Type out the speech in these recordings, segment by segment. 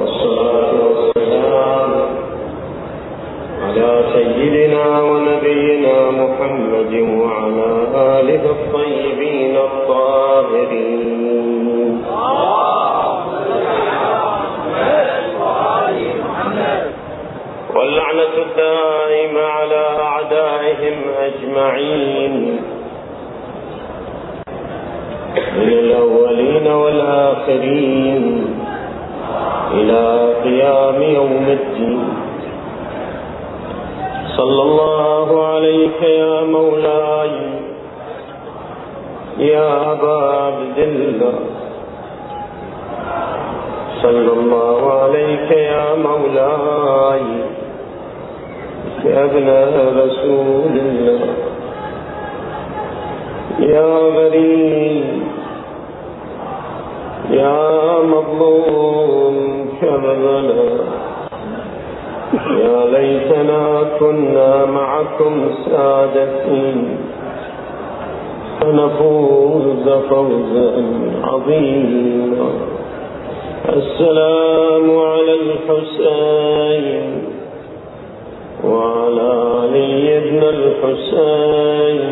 والصلاة والسلام على سيدنا ونبينا محمد وعلى آله الطيبين الطاهرين. واللعنة الدائمة على أعدائهم أجمعين. من الأولين والآخرين. إلى قيام يوم الدين. صلى الله عليك يا مولاي يا أبا عبد الله. صلى الله عليك يا مولاي يا ابن رسول الله. يا غريب يا مظلوم. كربلاء يا ليتنا كنا معكم سادتين فنفوز فوزا عظيما. السلام على الحسين وعلى علي بن الحسين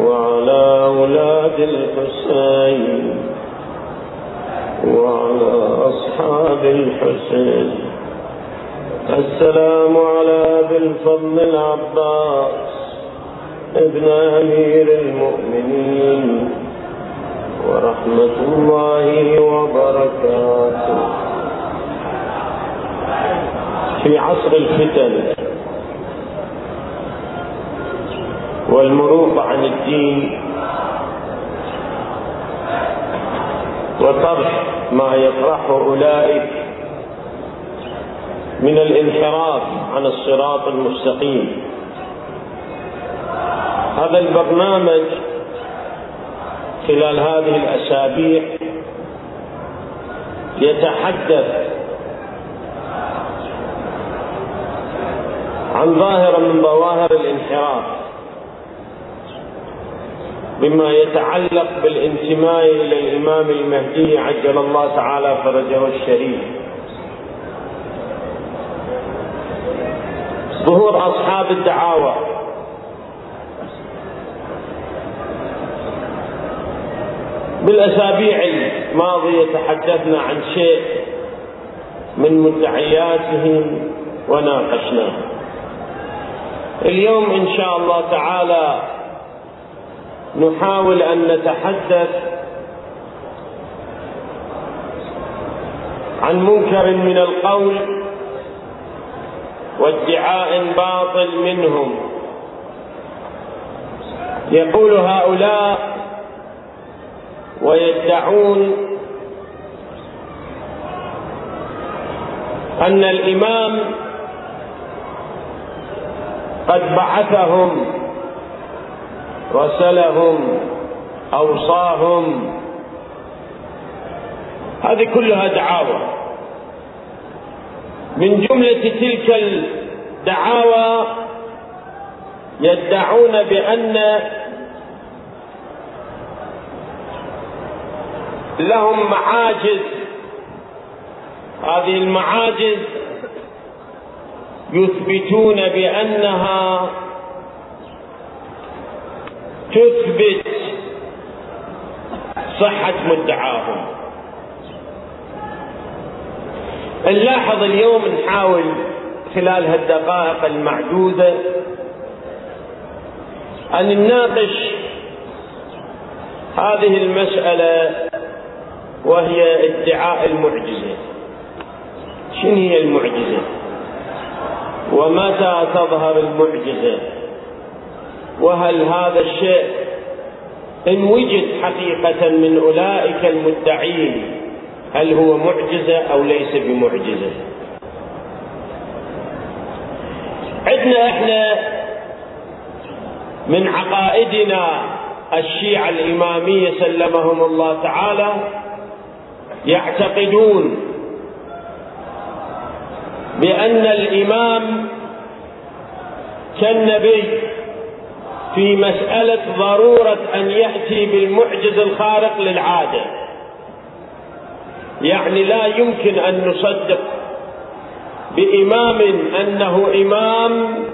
وعلى أولاد الحسين. وعلى أصحاب الحسين. السلام على ابي الفضل العباس ابن أمير المؤمنين. ورحمة الله وبركاته. في عصر الفتن والمروق عن الدين وطرح ما يطرحه أولئك من الانحراف عن الصراط المستقيم. هذا البرنامج خلال هذه الأسابيع يتحدث عن ظاهره من ظواهر الانحراف. بما يتعلق بالانتماء إلى الإمام المهدي عجل الله تعالى فرجه الشريف. ظهور أصحاب الدعاوى. بالأسابيع الماضية تحدثنا عن شيء من مدعياتهم وناقشناه. اليوم إن شاء الله تعالى نحاول أن نتحدث عن منكر من القول وادعاء باطل منهم. يقول هؤلاء ويدعون أن الإمام قد بعثهم رسلهم أوصاهم. هذه كلها دعاوى. من جملة تلك الدعاوى يدعون بأن لهم معاجز. هذه المعاجز يثبتون بأنها تثبت صحة مدعاهم نلاحظ اليوم نحاول خلال هالدقائق المعدودة أن نناقش هذه المسألة وهي ادعاء المعجزة. شنو هي المعجزة؟ ومتى تظهر المعجزة؟ وهل هذا الشيء إن وجد حقيقة من أولئك المدعين هل هو معجزة أو ليس بمعجزة؟ عندنا إحنا من عقائدنا الشيعة الإمامية سلمهم الله تعالى يعتقدون بأن الإمام كالنبي في مسألة ضرورة أن يأتي بالمعجز الخارق للعادة. يعني لا يمكن أن نصدق بإمام أنه إمام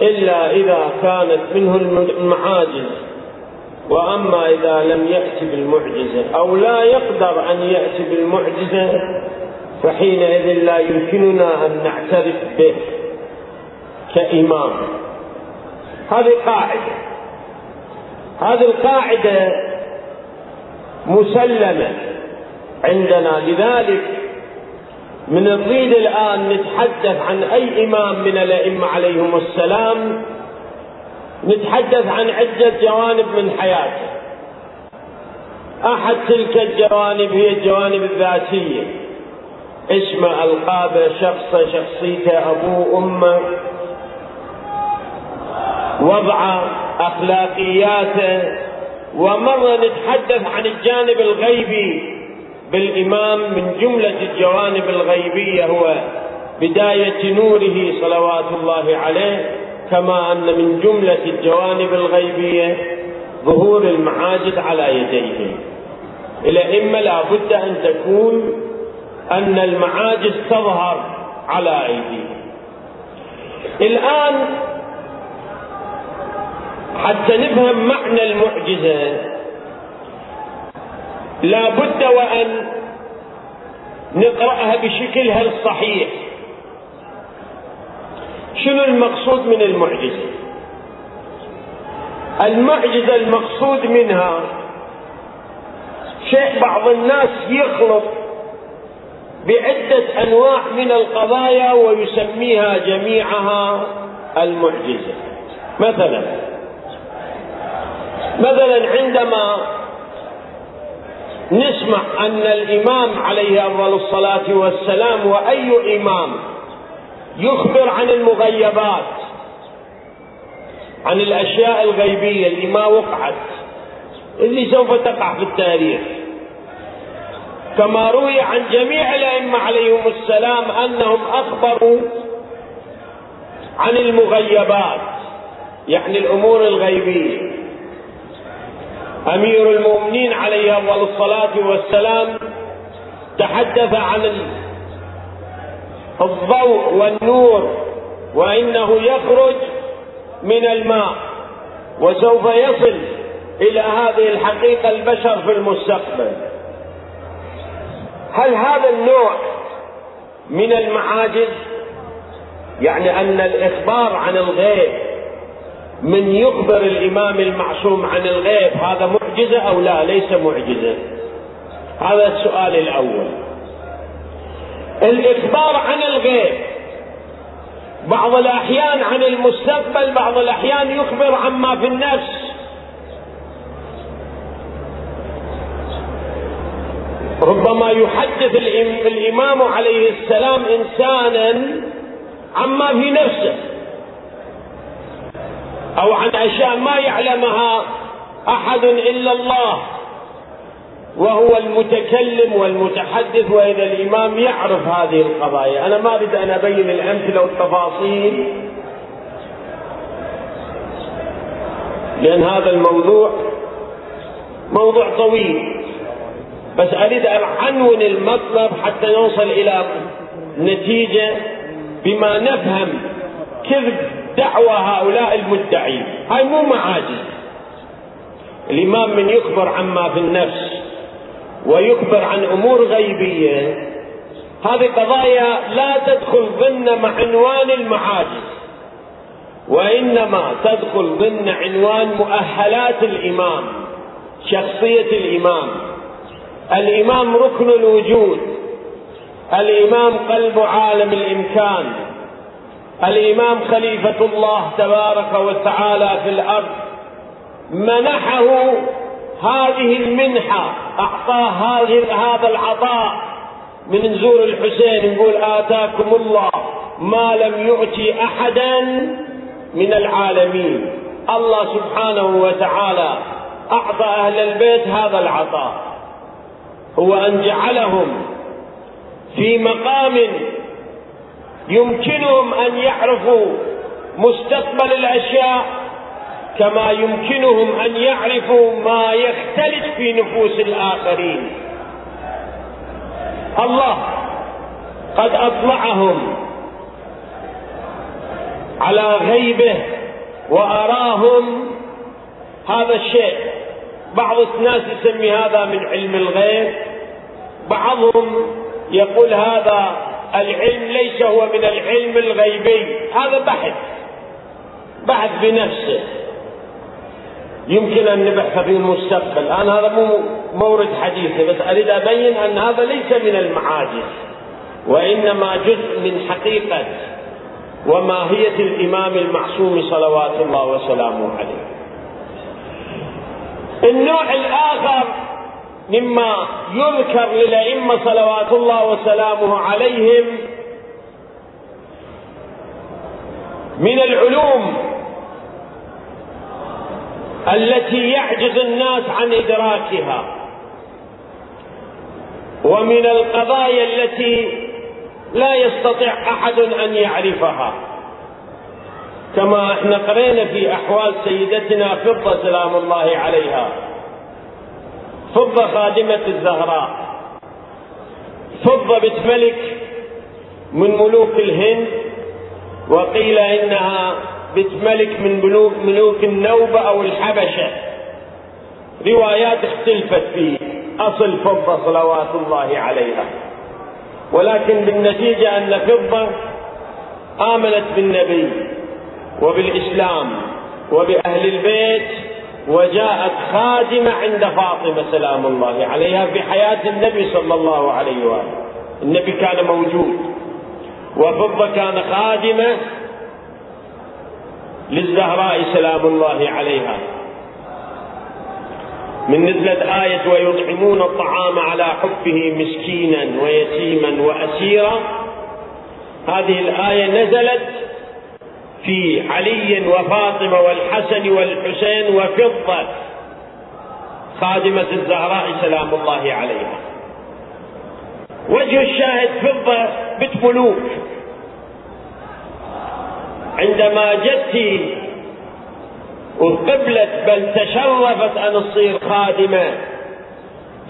إلا إذا كانت منه المعاجز. وأما إذا لم يأتي بالمعجزة أو لا يقدر أن يأتي بالمعجزة فحينئذ لا يمكننا أن نعترف به كإمام. هذه قاعدة. هذه القاعدة مسلمة عندنا. لذلك من نريد الآن نتحدث عن أي إمام من الأئمة عليهم السلام نتحدث عن عدة جوانب من حياته. أحد تلك الجوانب هي الجوانب الذاتية. اسمه ألقابه شخصه شخصيته أبوه أمه وضعه أخلاقياته ومرة نتحدث عن الجانب الغيبي بالإمام من جملة الجوانب الغيبية هو بداية نوره صلوات الله عليه كما أن من جملة الجوانب الغيبية ظهور المعاجد على يديه. الأئمة لا بد أن تكون أن المعاجز تظهر على أيديهم الآن حتى نفهم معنى المعجزة. لا بد وأن نقرأها بشكلها الصحيح. شنو المقصود من المعجزة؟ المعجزة المقصود منها شيء بعض الناس يخلط بعدة أنواع من القضايا ويسميها جميعها المعجزة. مثلا مثلا عندما نسمع أن الإمام عليه أفضل الصلاة والسلام وأي إمام يخبر عن المغيبات عن الأشياء الغيبية اللي ما وقعت اللي سوف تقع في التاريخ. كما روي عن جميع الأئمة عليهم السلام أنهم أخبروا عن المغيبات يعني الأمور الغيبية. أمير المؤمنين عليه أفضل الصلاة والسلام تحدث عن الضوء والنور وإنه يخرج من الماء وسوف يصل إلى هذه الحقيقة البشر في المستقبل. هل هذا النوع من المعاجز؟ يعني أن الإخبار عن الغيب من يخبر الإمام المعصوم عن الغيب هذا معجزة أو لا؟ ليس معجزة. هذا السؤال الأول. الإخبار عن الغيب بعض الأحيان عن المستقبل بعض الأحيان يخبر عما في النفس. ربما يحدث الإمام عليه السلام إنسانا عما في نفسه. أو عن اشياء ما يعلمها أحد إلا الله وهو المتكلم والمتحدث واذا الإمام يعرف هذه القضايا. أنا ما أريد أن أبين الأمثلة والتفاصيل لأن هذا الموضوع موضوع طويل. بس أريد أن أعنون المطلب حتى نوصل إلى نتيجة بما نفهم كذب دعوى هؤلاء المدعين. هاي مو معاجز. الإمام من يخبر عما في النفس ويخبر عن أمور غيبية. هذه قضايا لا تدخل ضمن عنوان المعاجز وإنما تدخل ضمن عنوان مؤهلات الإمام شخصية الإمام. الإمام ركن الوجود الإمام قلب عالم الإمكان. الإمام خليفة الله تبارك وتعالى في الأرض منحه هذه المنحة أعطاه هذا العطاء من نزور الحسين نقول آتاكم الله ما لم يؤتي أحدا من العالمين. الله سبحانه وتعالى أعطى أهل البيت هذا العطاء هو أن جعلهم في مقام يمكنهم أن يعرفوا مستقبل الاشياء كما يمكنهم أن يعرفوا ما يختلف في نفوس الآخرين. الله قد أطلعهم على غيبه وأراهم هذا الشيء. بعض الناس يسمي هذا من علم الغيب بعضهم يقول هذا العلم ليس هو من العلم الغيبي. هذا بحث. بحث بنفسه. يمكن أن نبحث في المستقبل. أنا هذا مو مورد حديثي بس أريد أبين أن هذا ليس من المعاجز وإنما جزء من حقيقة وماهية الإمام المعصوم صلوات الله وسلامه عليه. النوع الآخر مما يذكر للأئمة صلوات الله وسلامه عليهم من العلوم التي يعجز الناس عن إدراكها ومن القضايا التي لا يستطيع أحد أن يعرفها. كما إحنا قرينا في أحوال سيدتنا فضة سلام الله عليها. فضه خادمة الزهراء. فضه بنت ملك من ملوك الهند وقيل إنها بنت ملك من ملوك ملوك النوبة أو الحبشة. روايات اختلفت في أصل فضه صلوات الله عليها. ولكن بالنتيجة أن فضه آمنت بالنبي وبالإسلام وبأهل البيت وجاءت خادمة عند فاطمة سلام الله عليها في حياة النبي صلى الله عليه وآله. النبي كان موجود. وفضه كان خادمة للزهراء سلام الله عليها. من نزلت آية ويطعمون الطعام على حبه مسكينا ويتيما وأسيرا. هذه الآية نزلت في علي وفاطمة والحسن والحسين وفضة. خادمة الزهراء سلام الله عليها. وجه الشاهد فضة بنت ملوك عندما جت وقبلت بل تشرفت أن تصير خادمة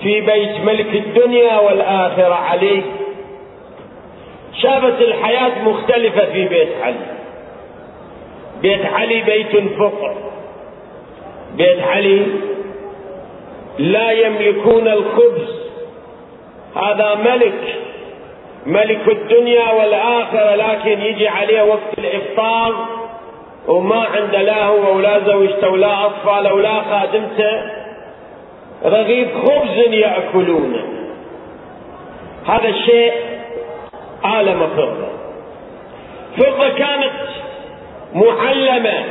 في بيت ملك الدنيا والآخرة علي شافت الحياة مختلفة في بيت علي. بيت علي بيت فقر بيت علي لا يملكون الخبز. هذا ملك ملك الدنيا والآخرة لكن يجي عليه وقت الإفطار وما عنده لا هو ولا زوجته ولا أطفال ولا خادمته رغيف خبز يأكلونه. هذا الشيء عالم فضة فضة كانت معلمة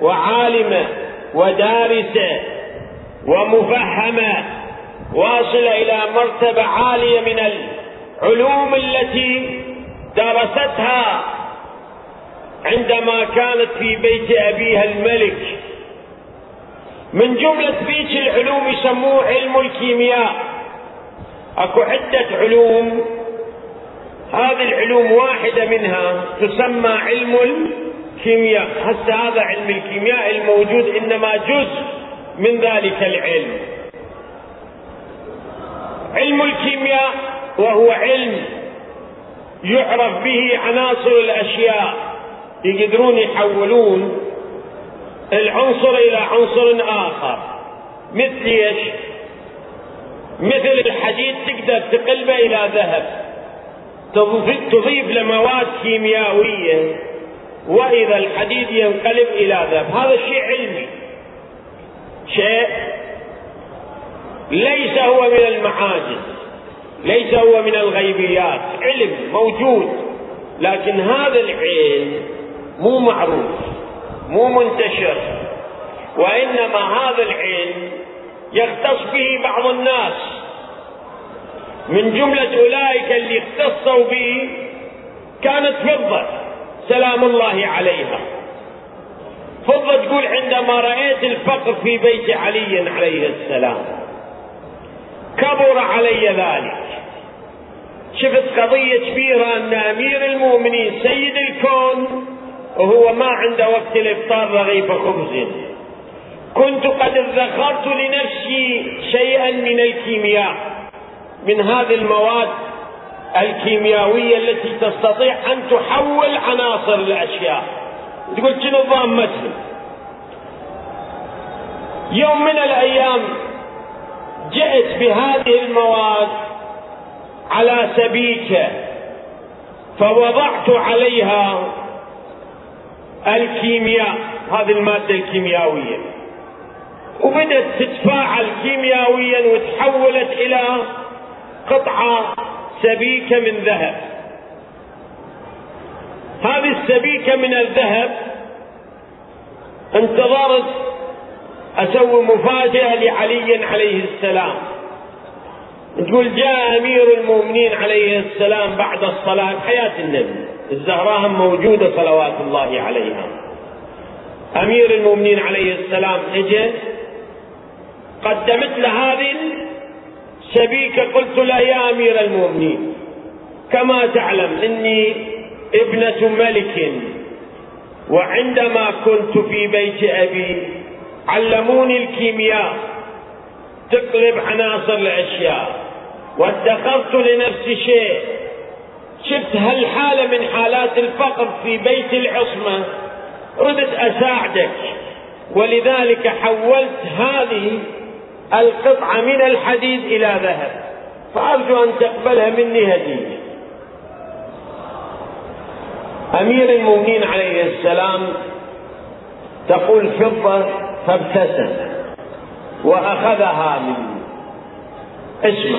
وعالمة ودارسة ومفهمة واصلة إلى مرتبة عالية من العلوم التي درستها عندما كانت في بيت أبيها الملك. من جملة بيت العلوم يسموه علم الكيمياء. أكو عدة علوم. هذه العلوم واحدة منها تسمى علم الكيمياء هسه هذا علم الكيمياء الموجود إنما جزء من ذلك العلم. علم الكيمياء وهو علم يعرف به عناصر الأشياء. يقدرون يحولون العنصر إلى عنصر آخر. مثل إيش؟ مثل الحديد تقدر تقلبه إلى ذهب. تضيف لمواد كيميائية. وإذا الحديد ينقلب إلى ذهب. هذا شيء علمي. شيء ليس هو من المعاجز ليس هو من الغيبيات. علم موجود لكن هذا العلم مو معروف مو منتشر. وإنما هذا العلم يختص به بعض الناس. من جملة أولئك اللي اختصوا به كانت فضة. سلام الله عليها. فضه تقول عندما رأيت الفقر في بيت علي عليه السلام كبر علي ذلك. شفت قضية كبيرة أن أمير المؤمنين سيد الكون وهو ما عنده وقت الافطار رغيف خبز. كنت قد ادخرت لنفسي شيئا من الكيمياء من هذه المواد الكيميائية التي تستطيع أن تحول عناصر الأشياء. تقول شنو ضامتهم يوم من الأيام جئت بهذه المواد على سبيكة فوضعت عليها الكيمياء هذه المادة الكيميائية وبدأت تتفاعل كيميائيا وتحولت إلى قطعة سبيكة من ذهب. هذه السبيكة من الذهب انتظرت أسوي مفاجأة لعلي عليه السلام. تقول جاء أمير المؤمنين عليه السلام بعد الصلاة حياة النبي. الزهراء موجودة صلوات الله عليها. أمير المؤمنين عليه السلام اجى قدمت له هذه السبيكة قلت له يا أمير المؤمنين. كما تعلم إني ابنة ملك. وعندما كنت في بيت أبي علموني الكيمياء. تقلب عناصر الأشياء. وادخرت لنفسي شيء. شفت هالحالة من حالات الفقر في بيت العصمة؟ ردت أساعدك. ولذلك حولت هذه القطعة من الحديد إلى ذهب. فأرجو أن تقبلها مني هدية. أمير المؤمنين عليه السلام تقول فضة فابتسم وأخذها مني اسمع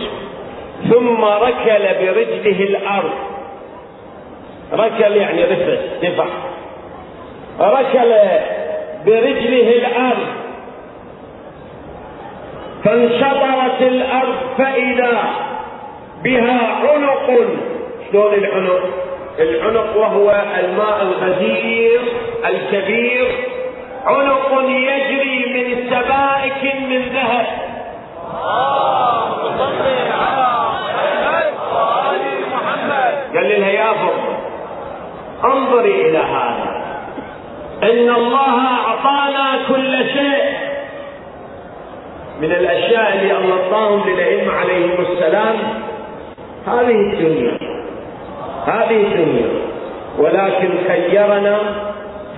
ثم ركل برجله الأرض. ركل يعني رفس دفع ركل برجله الأرض. فانشطرت الأرض فإذا بها عنق. شلون العنق؟ العنق وهو الماء الغزير الكبير. عنق يجري من سبائك من ذهب. قال لها يا فضل انظري إلى هذا. إن الله أعطانا كل شيء. من الأشياء اللي أعطاهم للأئمة عليهم السلام. هذه الدنيا. هذه الدنيا. ولكن خيرنا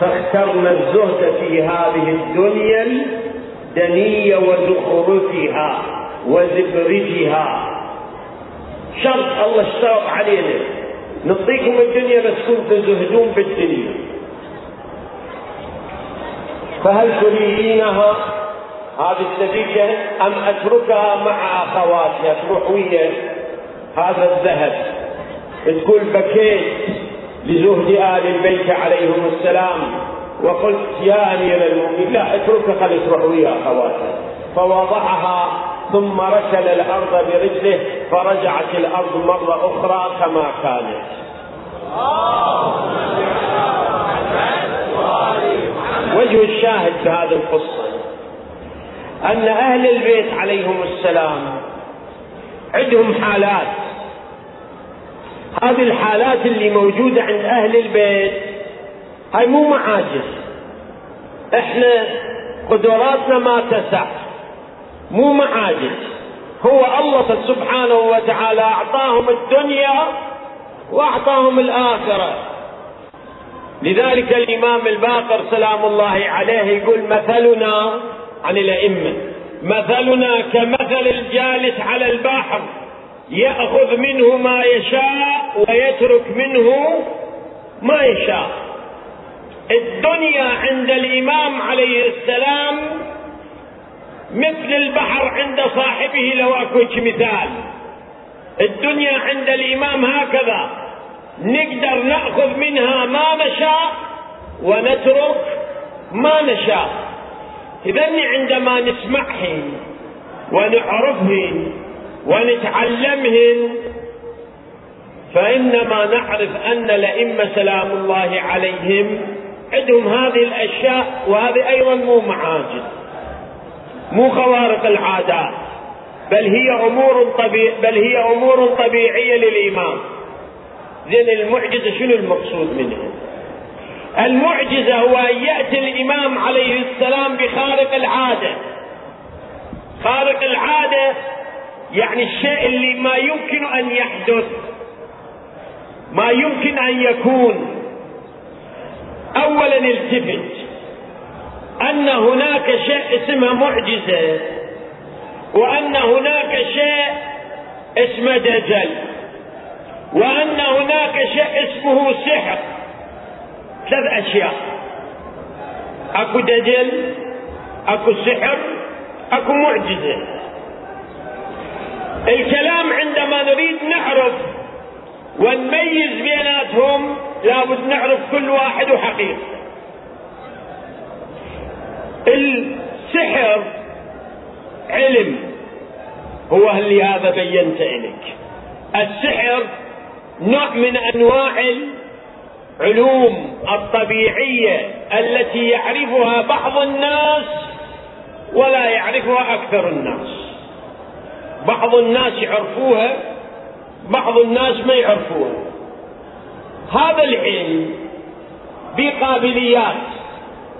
فاخترنا الزهد في هذه الدنيا الدنية وزخرفها وزبرجها. شرط الله اشترط علينا. نعطيكم الدنيا بس كنتم تزهدون بالدنيا. فهل تريدينها؟ هذه السبيكة أم أتركها مع أخواتها تروح ويا هذا الذهب. تقول بكيت لزهد آل البيت عليهم السلام وقلت يا أمير المؤمنين لا اتركها خلي تروح ويا أخواتها فوضعها ثم ركل الأرض برجله فرجعت الأرض مرة أخرى كما كانت. وجه الشاهد في هذه القصة. أن أهل البيت عليهم السلام عندهم حالات. هذه الحالات اللي موجودة عند أهل البيت هاي مو معاجز. إحنا قدراتنا ما تسع. مو معاجز. هو الله سبحانه وتعالى أعطاهم الدنيا وأعطاهم الآخرة. لذلك الإمام الباقر سلام الله عليه يقول مثلنا عن الأئمة. مثلنا كمثل الجالس على البحر يأخذ منه ما يشاء ويترك منه ما يشاء. الدنيا عند الإمام عليه السلام مثل البحر عند صاحبه لو أكوش مثال. الدنيا عند الإمام هكذا نقدر نأخذ منها ما نشاء ونترك ما نشاء. إذا عندما نسمعهن ونعرفهن ونتعلمهن فإنما نعرف أن الأئمة سلام الله عليهم. عندهم هذه الأشياء وهذه أيضا مو معاجز مو خوارق العادات بل هي أمور طبيع بل هي أمور طبيعية للإمام. زين المعجزة شنو المقصود منها؟ المعجزة هو أن يأتي الإمام عليه السلام بخارق العادة. خارق العادة يعني الشيء اللي ما يمكن أن يحدث ما يمكن أن يكون. اولا التفت أن هناك شيء اسمه معجزة وأن هناك شيء اسمه دجل وأن هناك شيء اسمه سحر. ثلاث أشياء. أكو دجل أكو سحر أكو معجزة. الكلام عندما نريد نعرف ونميز بيناتهم لابد نعرف كل واحد وحقيقته السحر علم. هو اللي هذا بينت لك السحر نوع من أنواع العلوم الطبيعية التي يعرفها بعض الناس ولا يعرفها أكثر الناس. بعض الناس يعرفوها بعض الناس ما يعرفوها. هذا العلم بقابليات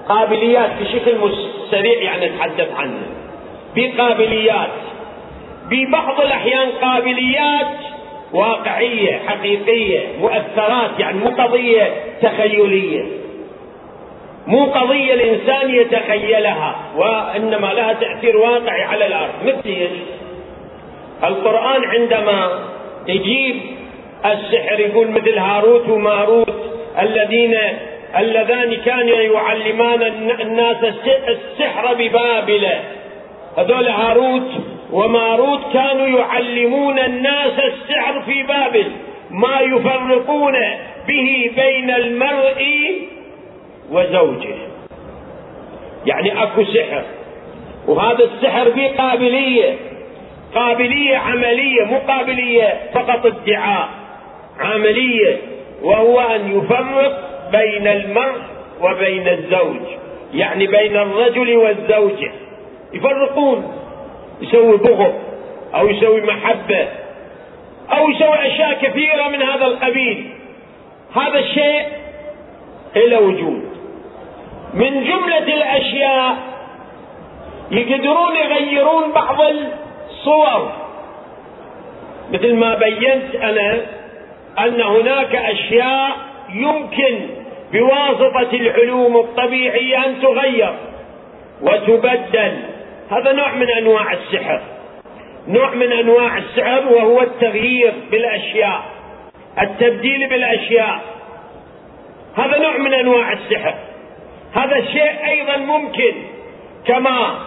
قابليات بشكل سريع يعني نتحدث عنه. بقابليات ببعض الأحيان قابليات واقعية حقيقية مؤثرات يعني مو قضية تخيلية. مو قضية الإنسان يتخيلها وإنما لها تأثير واقعي على الأرض. مثل القرآن عندما يجيب السحر يقول مثل هاروت وماروت الذين اللذان كانا يعلمان الناس السحر ببابل هذول هاروت وماروت كانوا يعلمون الناس السحر في بابل ما يفرقون به بين المرء وزوجه. يعني أكو سحر وهذا السحر به قابلية قابلية عملية مو قابلية فقط ادعاء عملية وهو أن يفرق بين المرء وبين الزوج يعني بين الرجل والزوجة. يفرقون. يسوي بغض أو يسوي محبة أو يسوي أشياء كثيرة من هذا القبيل. هذا الشيء إلى وجود. من جملة الأشياء يقدرون يغيرون بعض الصور. مثل ما بينت أنا أن هناك أشياء يمكن بواسطة العلوم الطبيعية أن تغير وتبدل. هذا نوع من أنواع السحر. نوع من أنواع السحر وهو التغيير بالأشياء التبديل بالأشياء. هذا نوع من أنواع السحر. هذا الشيء أيضا ممكن كما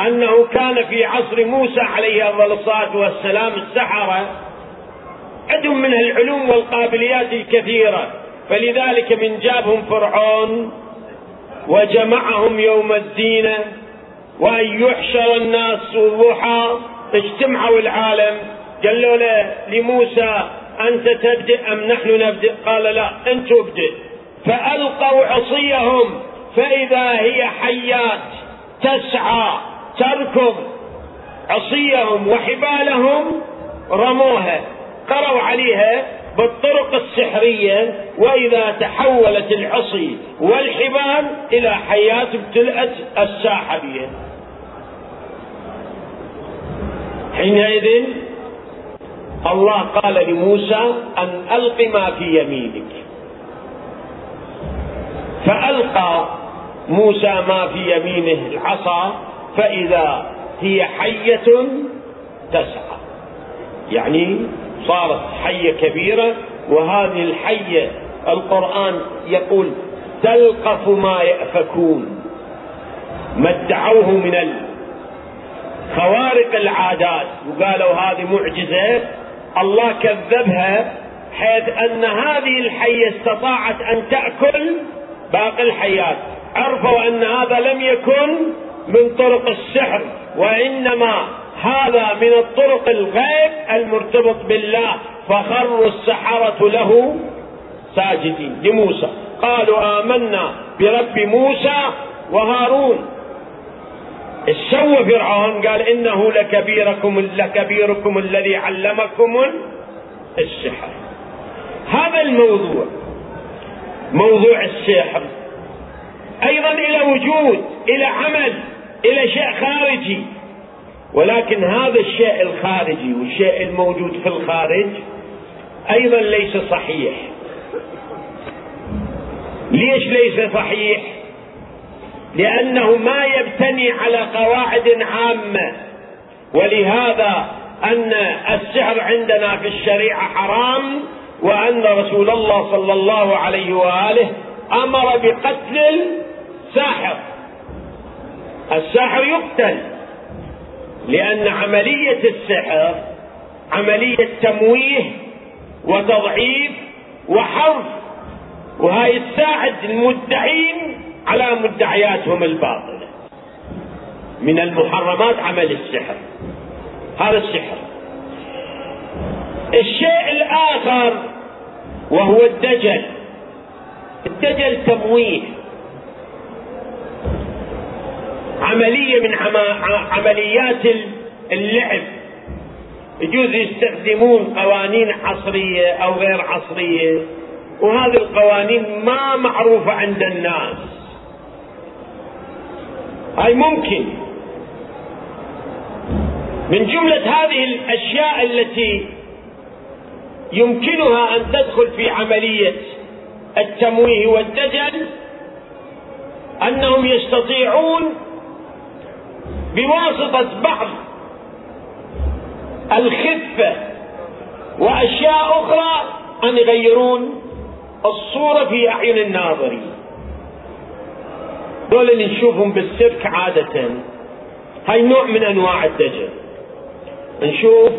أنه كان في عصر موسى عليه أفضل الصلاة والسلام السحرة عندهم من العلوم والقابليات الكثيرة. فلذلك من جابهم فرعون وجمعهم يوم الزينة وأن يحشر الناس الضحى اجتمعوا العالم. قالوا له لموسى أنت تبدأ أم نحن نبدأ قال لا أنت ابدأ فألقوا عصيهم. فإذا هي حيات تسعى تركض عصيهم وحبالهم رموها. قروا عليها بالطرق السحرية. وإذا تحولت العصي والحبال إلى حياة ابتلأت الساحة بها حينئذ الله قال لموسى أن ألق ما في يمينك. فألقى موسى ما في يمينه العصا فإذا هي حية تسعى. يعني صارت حية كبيرة وهذه الحية القرآن يقول تلقف ما يأفكون. ما ادعوه من خوارق العادات. وقالوا هذه معجزة. الله كذبها حيث أن هذه الحية استطاعت أن تأكل باقي الحيات. عرفوا أن هذا لم يكن من طرق السحر وإنما هذا من الطرق الغيب المرتبط بالله. فخروا السحرة له ساجدين لموسى. قالوا آمنا برب موسى وهارون. سوى فرعون؟ قال إنه لكبيركم لكبيركم الذي علمكم السحر. هذا الموضوع موضوع السحر أيضا إلى وجود إلى عمل إلى شيء خارجي ولكن هذا الشيء الخارجي والشيء الموجود في الخارج أيضا ليس صحيح ليش ليس صحيح لأنه ما يبتني على قواعد عامة. ولهذا أن السحر عندنا في الشريعة حرام وأن رسول الله صلى الله عليه وآله أمر بقتل الساحر. الساحر يقتل لأن عملية السحر عملية تمويه وتضعيف وحرف وهاي تساعد المدعين على مدعياتهم الباطلة. من المحرمات عمل السحر. هذا السحر. الشيء الآخر وهو الدجل. الدجل تمويه. عملية من عمليات اللعب. يجوز يستخدمون قوانين عصرية أو غير عصرية. وهذه القوانين ما معروفة عند الناس. هاي ممكن. من جملة هذه الأشياء التي يمكنها أن تدخل في عملية التمويه والدجل أنهم يستطيعون بواسطة بعض الخفه وأشياء أخرى أن يغيرون الصورة في أعين الناظرين. دول اللي نشوفهم بالسيرك عادة هاي نوع من أنواع الدجل. نشوف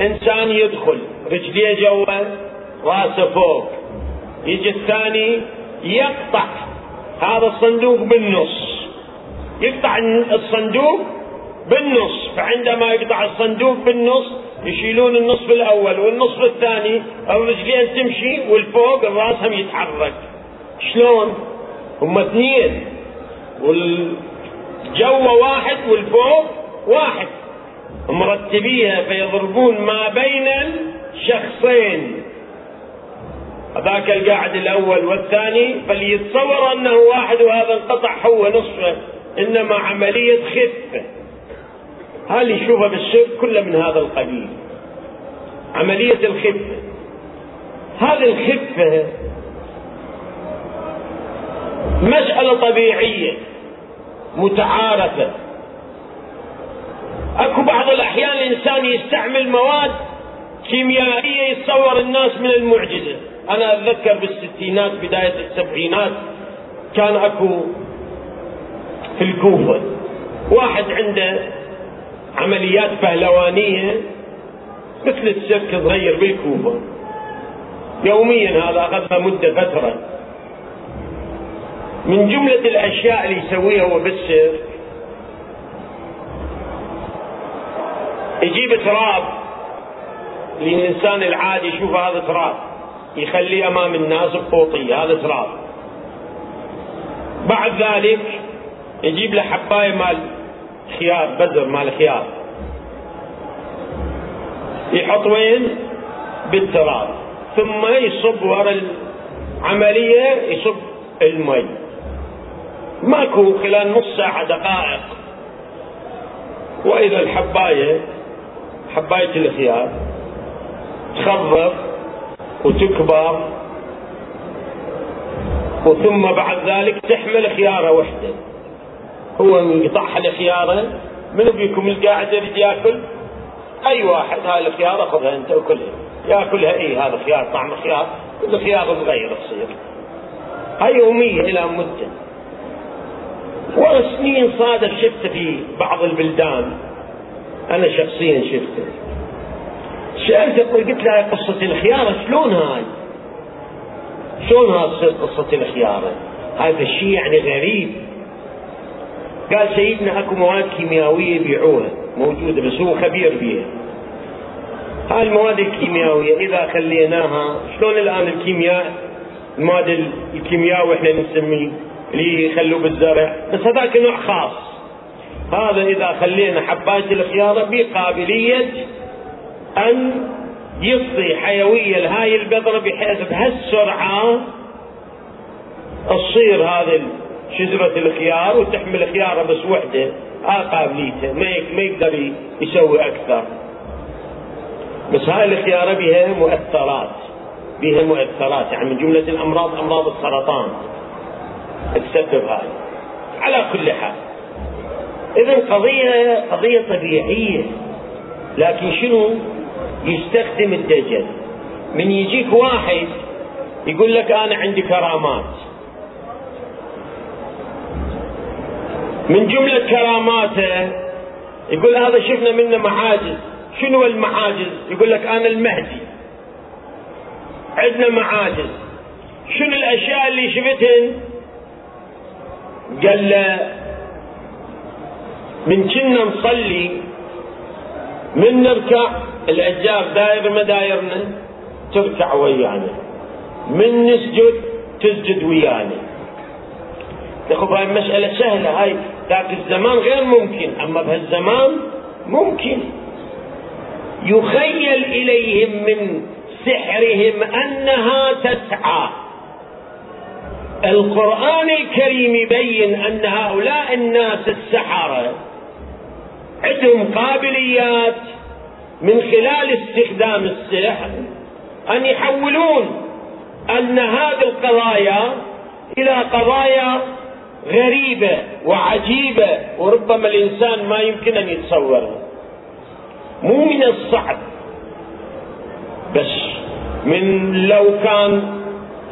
إنسان يدخل رجليه جوا راسه فوق. يجي الثاني يقطع هذا الصندوق بالنص. يقطع الصندوق بالنص فعندما يقطع الصندوق بالنص يشيلون النصف الأول والنصف الثاني الرجلين تمشي والفوق الراس هم يتحرك. شلون؟ هم اثنين. والجو واحد والفوق واحد. مرتبيها فيضربون ما بين الشخصين. هذاك القاعد الأول والثاني فليتصور أنه واحد وهذا انقطع هو نصفه إنما عملية خفة. هل يشوفها بالشرك كله من هذا القبيل. عملية الخفة. هذه الخفة مسألة طبيعية متعارفة. أكو بعض الأحيان الإنسان يستعمل مواد كيميائية يتصور الناس من المعجزة. أنا أتذكر بالستينات بداية السبعينات كان أكو في الكوفة واحد عنده عمليات پهلوانيه مثل السيرك صغير بالكوفة. يوميا هذا اخذنا مدة فترة. من جملة الأشياء اللي يسويها هو بالسيرك يجيب تراب للإنسان العادي يشوف هذا تراب يخليه أمام الناس بقوطيه هذا تراب. بعد ذلك يجيب له حباية مال خيار بذر مال خيار. يحط وين؟ بالتراب. ثم يصب ورا العملية يصب المي. ماكو خلال نص ساعة دقائق. وإذا الحباية حباية الخيار تخضر وتكبر وثم بعد ذلك تحمل خيارة واحدة هو يقطعها الخيارة من بيكم القاعد يريد ياكل؟ أي واحد هاي الخيارة خذها أنت وكلها. ياكلها اي هذا خيار طعم خيار. كل خيار مغير تصير. هاي يومية إلى مدة. وسنين صادف شفته في بعض البلدان. أنا شخصيا شفته. سألته قلت له قصة الخيارة شلون هاي؟ شلون هاي قصة الخيارة؟ هذا الشيء يعني غريب. قال سيدنا أكو مواد كيميائية يبيعوها موجودة بس هو خبير بها هاي المواد الكيميائية إذا خليناها شلون الآن الكيمياء؟ المواد الكيمياء وإحنا نسميه اللي يخلوه بالزرع. بس هذاك نوع خاص. هذا إذا خلينا حبات الخيارة بقابلية أن يعطي حيوية لهاي البذرة بحيث بهالسرعة تصير هذه شجرة الخيار وتحمل خيارة بس وحدة. ها قابليته ما يقدر يسوي أكثر. بس هاي الخيارة بها مؤثرات. بها مؤثرات. يعني من جملة الأمراض أمراض السرطان. تسبب هاي على كل حال. إذا قضية قضية طبيعية. لكن شنو؟ يستخدم الدجل. من يجيك واحد يقول لك أنا عندي كرامات. من جملة كراماته يقول هذا شفنا منه معاجز. شنو المعاجز؟ يقول لك أنا المهدي. عندنا معاجز. شنو الأشياء اللي شفتهن قال له من كنا نصلي من نركع الأجار داير مدايرنا تركع ويانا. من نسجد تسجد ويانا. ياخذ هاي المسألة سهلة هاي ذاك الزمان غير ممكن أما بهالزمان ممكن. يخيل إليهم من سحرهم أنها تسعى. القرآن الكريم يبين أن هؤلاء الناس السحرة عندهم قابليات من خلال استخدام السحر أن يحولون أن هذه القضايا إلى قضايا غريبة وعجيبة وربما الإنسان ما يمكن أن يتصورها مو من الصعب بس من لو كان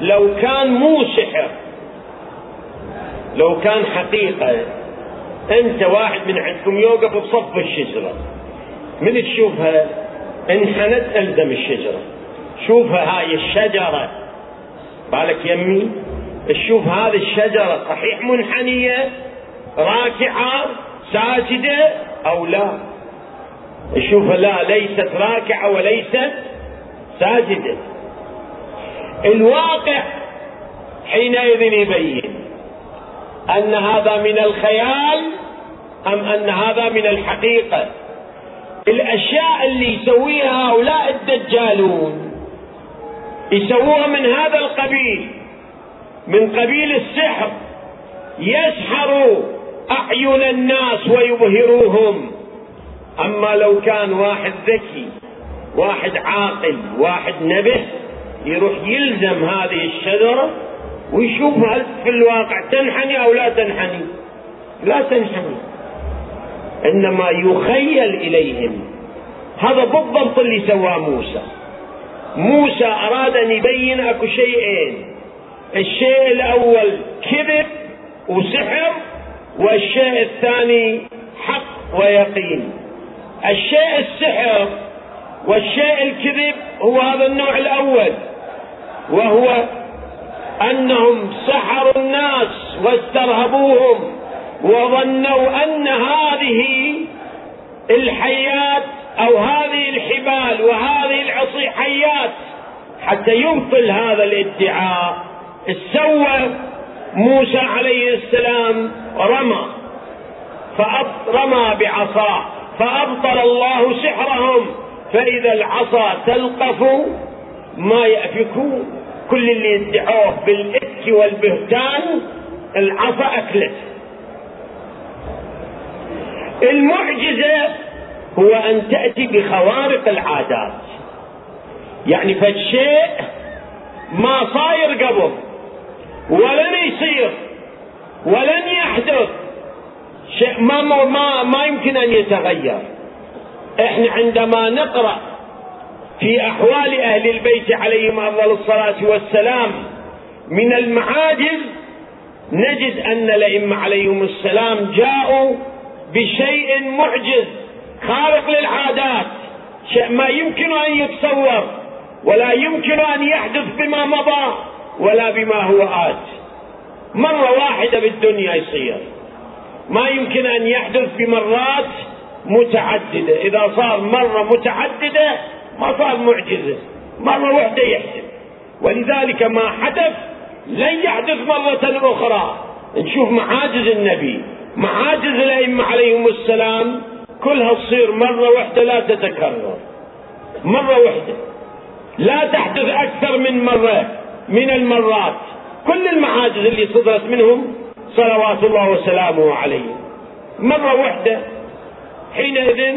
لو كان مو سحر لو كان حقيقة أنت واحد من عندكم يوقف بصف الشجرة. من تشوفها؟ انحنت ألزم الشجرة. شوفها هاي الشجرة. بالك يمي؟ تشوف هذه الشجرة صحيح منحنية راكعة ساجدة أو لا؟ تشوفها لا ليست راكعة وليست ساجدة. الواقع حينئذ يبين أن هذا من الخيال أم أن هذا من الحقيقة؟ الأشياء اللي يسويها هؤلاء الدجالون يسووها من هذا القبيل من قبيل السحر يسحروا أعين الناس ويبهروهم. أما لو كان واحد ذكي واحد عاقل واحد نبه يروح يلزم هذه الشجرة ويشوف هل في الواقع تنحني أو لا تنحني؟ لا تنحني. إنما يخيل إليهم. هذا بالضبط اللي سواه موسى. موسى أراد أن يبين أكو شيئين. الشيء الأول كذب وسحر والشيء الثاني حق ويقين. الشيء السحر والشيء الكذب هو هذا النوع الأول. وهو أنهم سحروا الناس واسترهبوهم وظنوا أن هذه الحيات أو هذه الحبال وهذه العصي حيات حتى يبطل هذا الادعاء. سوى موسى عليه السلام رمى فرمى بعصاه فأبطل الله سحرهم فإذا العصا تلقف ما يأفكون كل اللي يدعوه بالإفك والبهتان العصا أكلت المعجزة هو أن تأتي بخوارق العادات. يعني فالشيء ما صاير قبل ولن يصير ولن يحدث. شيء ما ما ما يمكن أن يتغير. إحنا عندما نقرأ في أحوال أهل البيت عليهم أفضل الصلاة والسلام. من المعاجز نجد أن الأئمة عليهم السلام جاءوا بشيء معجز خارق للعادات شيء ما يمكن أن يتصور ولا يمكن أن يحدث بما مضى ولا بما هو آت. مرة واحدة بالدنيا يصير. ما يمكن أن يحدث بمرات متعددة. إذا صار مرة متعددة ما صار معجزة مرة واحدة يحدث ولذلك ما حدث لن يحدث مرة أخرى. نشوف معاجز النبي. معاجز الأئمة عليهم السلام كلها تصير مرة واحدة لا تتكرر. مرة واحدة لا تحدث أكثر من مرة من المرات. كل المعاجز اللي صدرت منهم صلوات الله وسلامه عليه مرة واحدة حينئذ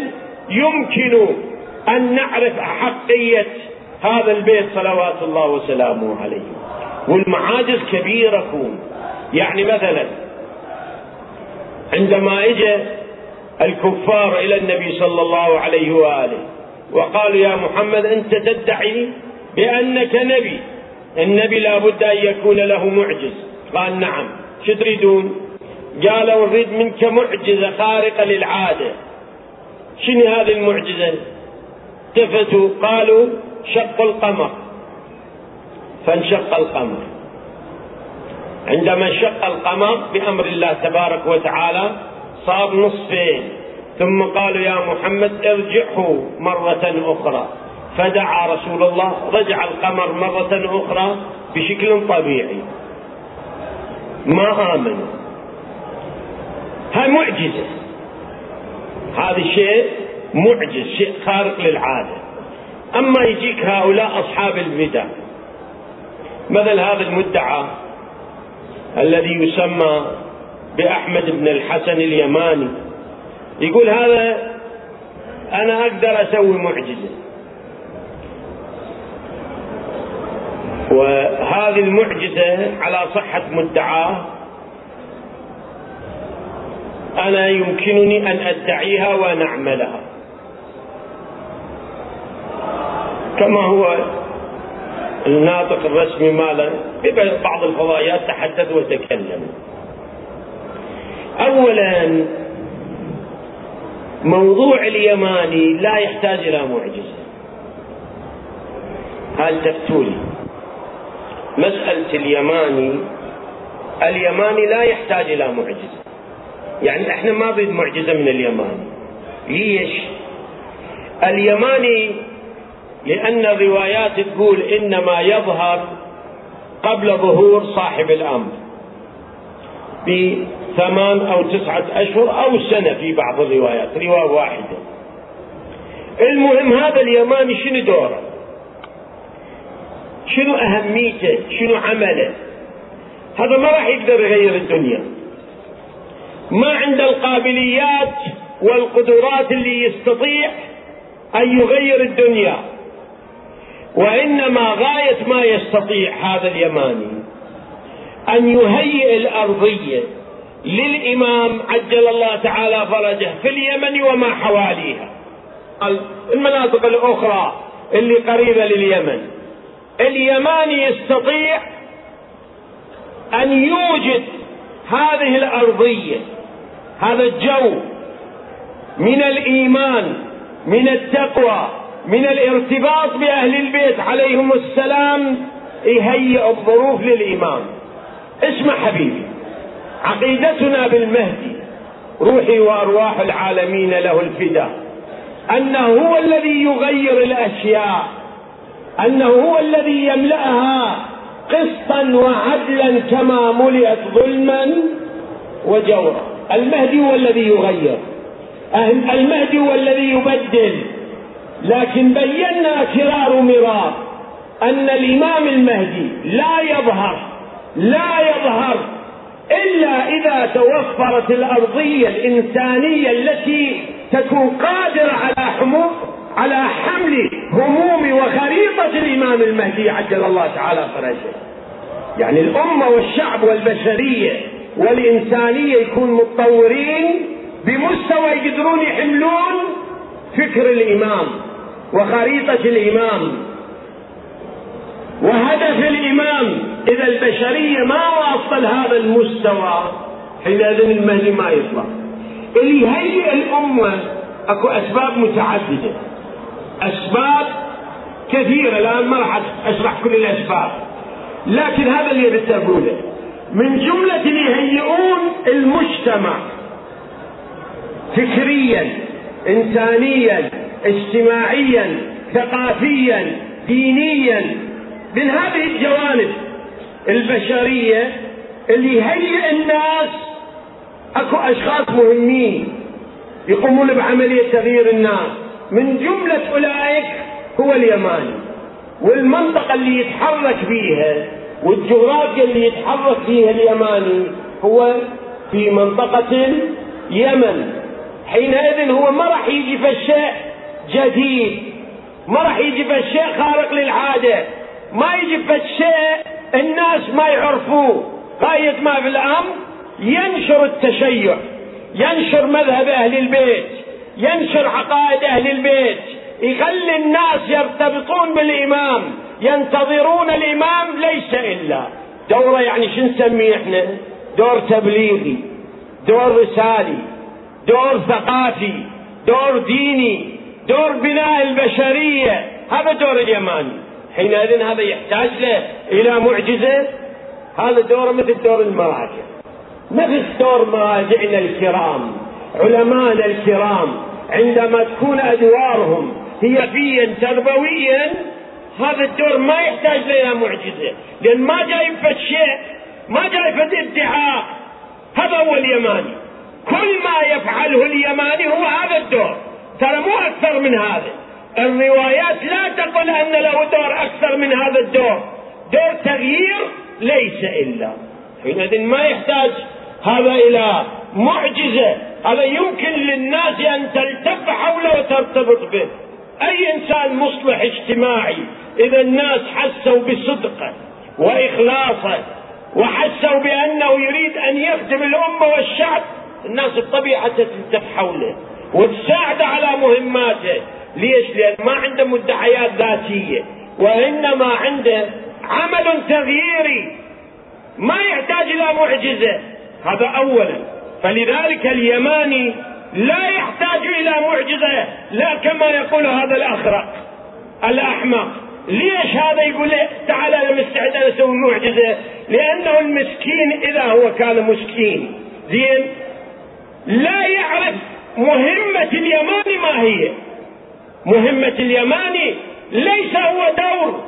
يمكن أن نعرف أحقية هذا البيت صلوات الله وسلامه عليه. والمعاجز كبيرة كون يعني مثلا عندما اجى الكفار إلى النبي صلى الله عليه وآله وقالوا يا محمد أنت تدعي بأنك نبي. النبي لابد أن يكون له معجز. قال نعم. شو تريدون؟ قالوا نريد منك معجزة خارقة للعادة. شنو هذه المعجزة؟ التفتوا قالوا شق القمر. فانشق القمر. عندما انشق القمر بأمر الله تبارك وتعالى صار نصفين. ثم قالوا يا محمد ارجعه مرة أخرى. فدعا رسول الله رجع القمر مرة أخرى بشكل طبيعي. ما آمنوا هاي معجزة. هذا الشيء معجز شيء خارق للعادة أما يجيك هؤلاء أصحاب البدع مثل هذا المدعى الذي يسمى بأحمد بن الحسن اليماني يقول هذا أنا أقدر أسوي معجزة. وهذه المعجزة على صحة مدعاه أنا يمكنني أن أدعيها وأن أعملها كما هو الناطق الرسمي ماله ببعض الفضائيات تحدث وتكلم. اولا موضوع اليماني لا يحتاج إلى معجزة. هل تفتولي مسألة اليماني؟ اليماني لا يحتاج إلى معجزة. يعني إحنا ما نريد معجزة من اليماني. ليش؟ اليماني لأن الروايات تقول إنما يظهر قبل ظهور صاحب الأمر بثمان أو تسعة أشهر أو سنة في بعض الروايات رواية واحدة. المهم هذا اليماني شنو دوره؟ شنو أهميته؟ شنو عمله؟ هذا ما راح يقدر يغير الدنيا. ما عنده القابليات والقدرات اللي يستطيع أن يغير الدنيا. وإنما غاية ما يستطيع هذا اليماني أن يهيئ الأرضية للإمام عجل الله تعالى فرجه في اليمن وما حواليها. المناطق الأخرى اللي قريبة لليمن. اليماني يستطيع أن يوجد هذه الأرضية هذا الجو من الإيمان من التقوى من الارتباط بأهل البيت عليهم السلام يهيئ الظروف للامام اسمع حبيبي عقيدتنا بالمهدي روحي وأرواح العالمين له الفداء أنه هو الذي يغير الأشياء أنه هو الذي يملأها قسطا وعدلا كما ملئت ظلما وجورا. المهدي هو الذي يغير. المهدي هو الذي يبدل. لكن بينا كرار مرار أن الإمام المهدي لا يظهر لا يظهر إلا إذا توفرت الأرضية الإنسانية التي تكون قادرة على حمو على حمل هموم وخريطة الإمام المهدي عجل الله تعالى فرجه. يعني الأمة والشعب والبشرية والإنسانية يكون متطورين بمستوى يقدرون يحملون فكر الإمام. وخريطة الإمام. وهدف الإمام إذا البشرية ما واصل هذا المستوى حينئذ المهدي ما يطلع. اللي يهيئ الأمة أكو أسباب متعددة. أسباب كثيرة الآن ما راح أشرح كل الأسباب. لكن هذا اللي بدي أقوله. من جملة اللي يهيئون المجتمع فكريا إنسانيا اجتماعيا ثقافيا دينيا من هذه الجوانب البشرية اللي يهيئ الناس أكو أشخاص مهمين يقومون بعملية تغيير الناس. من جملة أولئك هو اليماني والمنطقة اللي يتحرك فيها والجغرافيا اللي يتحرك فيها اليماني هو في منطقة اليمن. حينئذ هو ما راح يجي الشيء جديد. ما راح يجي شيء خارق للعادة. ما يجي شيء الناس ما يعرفوه. غاية ما في الأمر ينشر التشيع ينشر مذهب أهل البيت ينشر عقائد أهل البيت. يخلي الناس يرتبطون بالإمام ينتظرون الإمام ليس إلا دوره. يعني شو نسميه إحنا؟ دور تبليغي دور رسالي دور ثقافي دور ديني. دور بناء البشرية. هذا دور اليماني حينئذ هذا يحتاج له إلى معجزة. هذا دوره مثل دور المراجع. مثل دور مراجعنا الكرام علماءنا الكرام عندما تكون أدوارهم هي فيا تربويا هذا الدور ما يحتاج إلى معجزة. لأن ما جاي فد شيء ما جاي فد ادعاء هذا هو اليماني. كل ما يفعله اليماني هو هذا الدور. ترى مو أكثر من هذا. الروايات لا تقل أن له دور أكثر من هذا الدور. دور تغيير ليس إلا. حينئذ ما يحتاج هذا إلى معجزة. هذا يمكن للناس أن تلتف حوله وترتبط به. أي إنسان مصلح اجتماعي إذا الناس حسوا بصدقه وإخلاصه وحسوا بأنه يريد أن يخدم الأمة والشعب. الناس بطبيعة تلتف حوله. وتساعده على مهماته. ليش؟ لأن ما عنده مدعيات ذاتية. وإنما عنده عمل تغييري. ما يحتاج إلى معجزة. هذا أولا. فلذلك اليماني لا يحتاج إلى معجزة. لا كما يقول هذا الأخرق الأحمق. ليش هذا يقول تعال أنا مستعد أن أسوي معجزة؟ لأنه المسكين إذا هو كان مسكين. زين؟ لا يعرف مهمة اليماني ما هي؟ مهمة اليماني ليس هو دور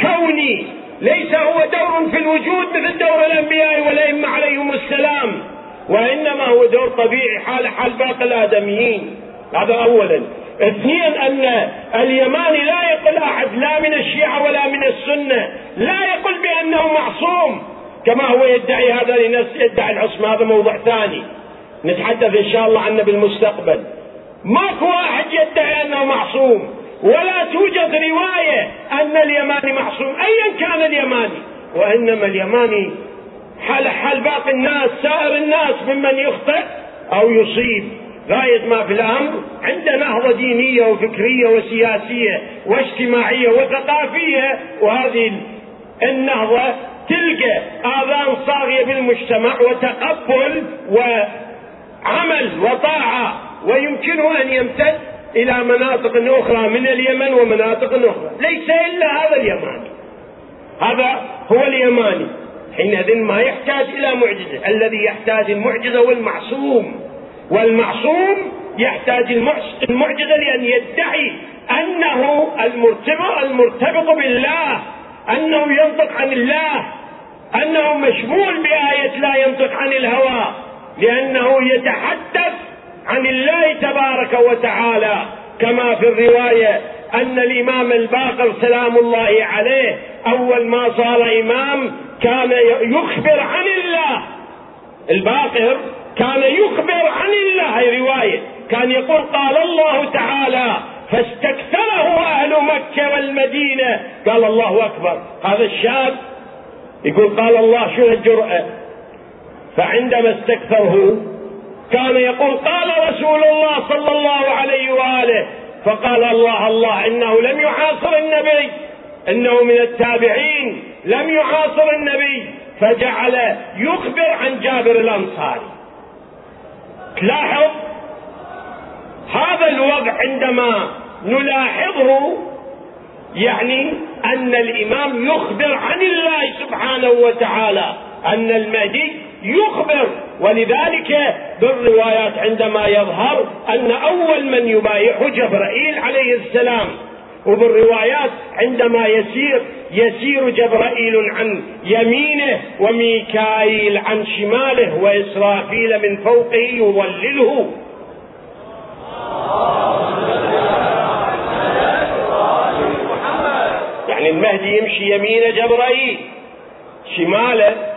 كوني ليس هو دور في الوجود مثل دور الأنبياء والأئمة عليهم السلام وإنما هو دور طبيعي حال حال باقي الآدميين. هذا أولا. اثنين أن اليماني لا يقول أحد لا من الشيعة ولا من السنة لا يقول بأنه معصوم كما هو يدعي هذا لنفسه يدعي العصمة هذا موضوع ثاني. نتحدث إن شاء الله عنه بالمستقبل ماكو واحد يدعي أنه معصوم ولا توجد رواية أن اليماني معصوم. أيا كان اليماني وإنما اليماني حال حال باقي الناس سائر الناس ممن يخطئ أو يصيب. غاية ما في الأمر عنده نهضة دينية وفكرية وسياسية واجتماعية وثقافية وهذه النهضة تلقى آذان صاغية بالمجتمع وتقبل وعمل وطاعة ويمكنه أن يمتد إلى مناطق أخرى من اليمن ومناطق أخرى. ليس إلا هذا اليماني هذا هو اليماني حينئذ ما يحتاج إلى معجزة. الذي يحتاج المعجزة والمعصوم. والمعصوم يحتاج المعجزة لأن يدعي أنه المرتبط المرتبط بالله. أنه ينطق عن الله. أنه مشمول بآية لا ينطق عن الهوى. لأنه يتحدث عن الله تبارك وتعالى. كما في الرواية أن الإمام الباقر سلام الله عليه أول ما صار إمام كان يخبر عن الله. الباقر كان يخبر عن الله هي رواية. كان يقول قال الله تعالى فاستكثره أهل مكة والمدينة. قال الله أكبر. هذا الشاب يقول قال الله شو الجرأة؟ فعندما استكثره كان يقول قال رسول الله صلى الله عليه وآله فقال الله الله إنه لم يعاصر النبي إنه من التابعين لم يعاصر النبي فجعل يخبر عن جابر الأنصاري. تلاحظ؟ هذا الوضع عندما نلاحظه يعني أن الإمام يخبر عن الله سبحانه وتعالى أن المهدي يخبر. ولذلك بالروايات عندما يظهر أن أول من يبايعه جبرائيل عليه السلام وبالروايات عندما يسير يسير جبرائيل عن يمينه وميكائيل عن شماله وإسرافيل من فوقه يظلله. يعني المهدي يمشي يمين جبرائيل شماله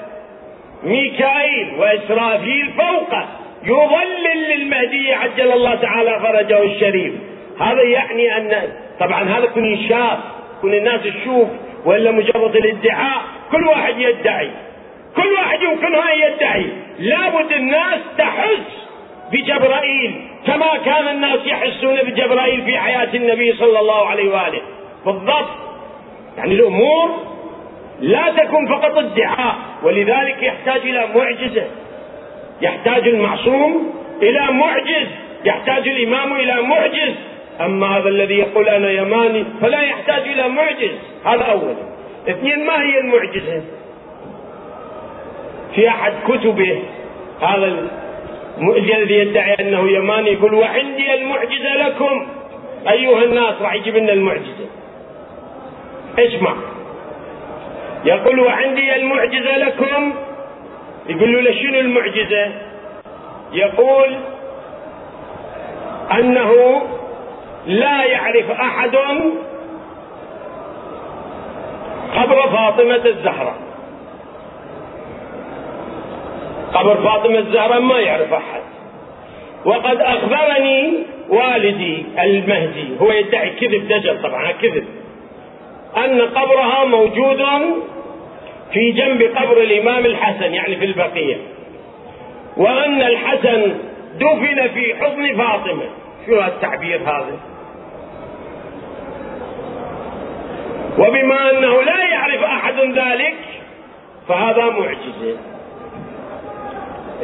ميكائيل وإسرافيل فوقه يظلل للمهدي عجل الله تعالى فرجه الشريف. هذا يعني أن طبعا هذا يكون ينشاف يكون الناس تشوف ولا مجرد الادعاء كل واحد يدعي. كل واحد يمكنها ان يدعي. لابد الناس تحس بجبرائيل كما كان الناس يحسون بجبرائيل في حياة النبي صلى الله عليه وآله. بالضبط. يعني الأمور لا تكون فقط ادعاء ولذلك يحتاج إلى معجزة. يحتاج المعصوم إلى معجز يحتاج الإمام إلى معجز. أما هذا الذي يقول أنا يماني فلا يحتاج إلى معجز. هذا أولا اثنين ما هي المعجزة؟ في أحد كتبه هذا الذي يدعي أنه يماني يقول وعندي المعجزة لكم. أيها الناس راح يجيب لنا المعجزة. اسمع. يقول وعندي المعجزة لكم. يقول له شنو المعجزة؟ يقول أنه لا يعرف أحد قبر فاطمة الزهراء قبر فاطمة الزهراء ما يعرف أحد. وقد أخبرني والدي المهدي هو يدعي كذب دجل طبعا كذب. أن قبرها موجود في جنب قبر الإمام الحسن يعني في البقية وأن الحسن دفن في حضن فاطمة. شو التعبير هذا؟ وبما أنه لا يعرف أحد ذلك فهذا معجزة.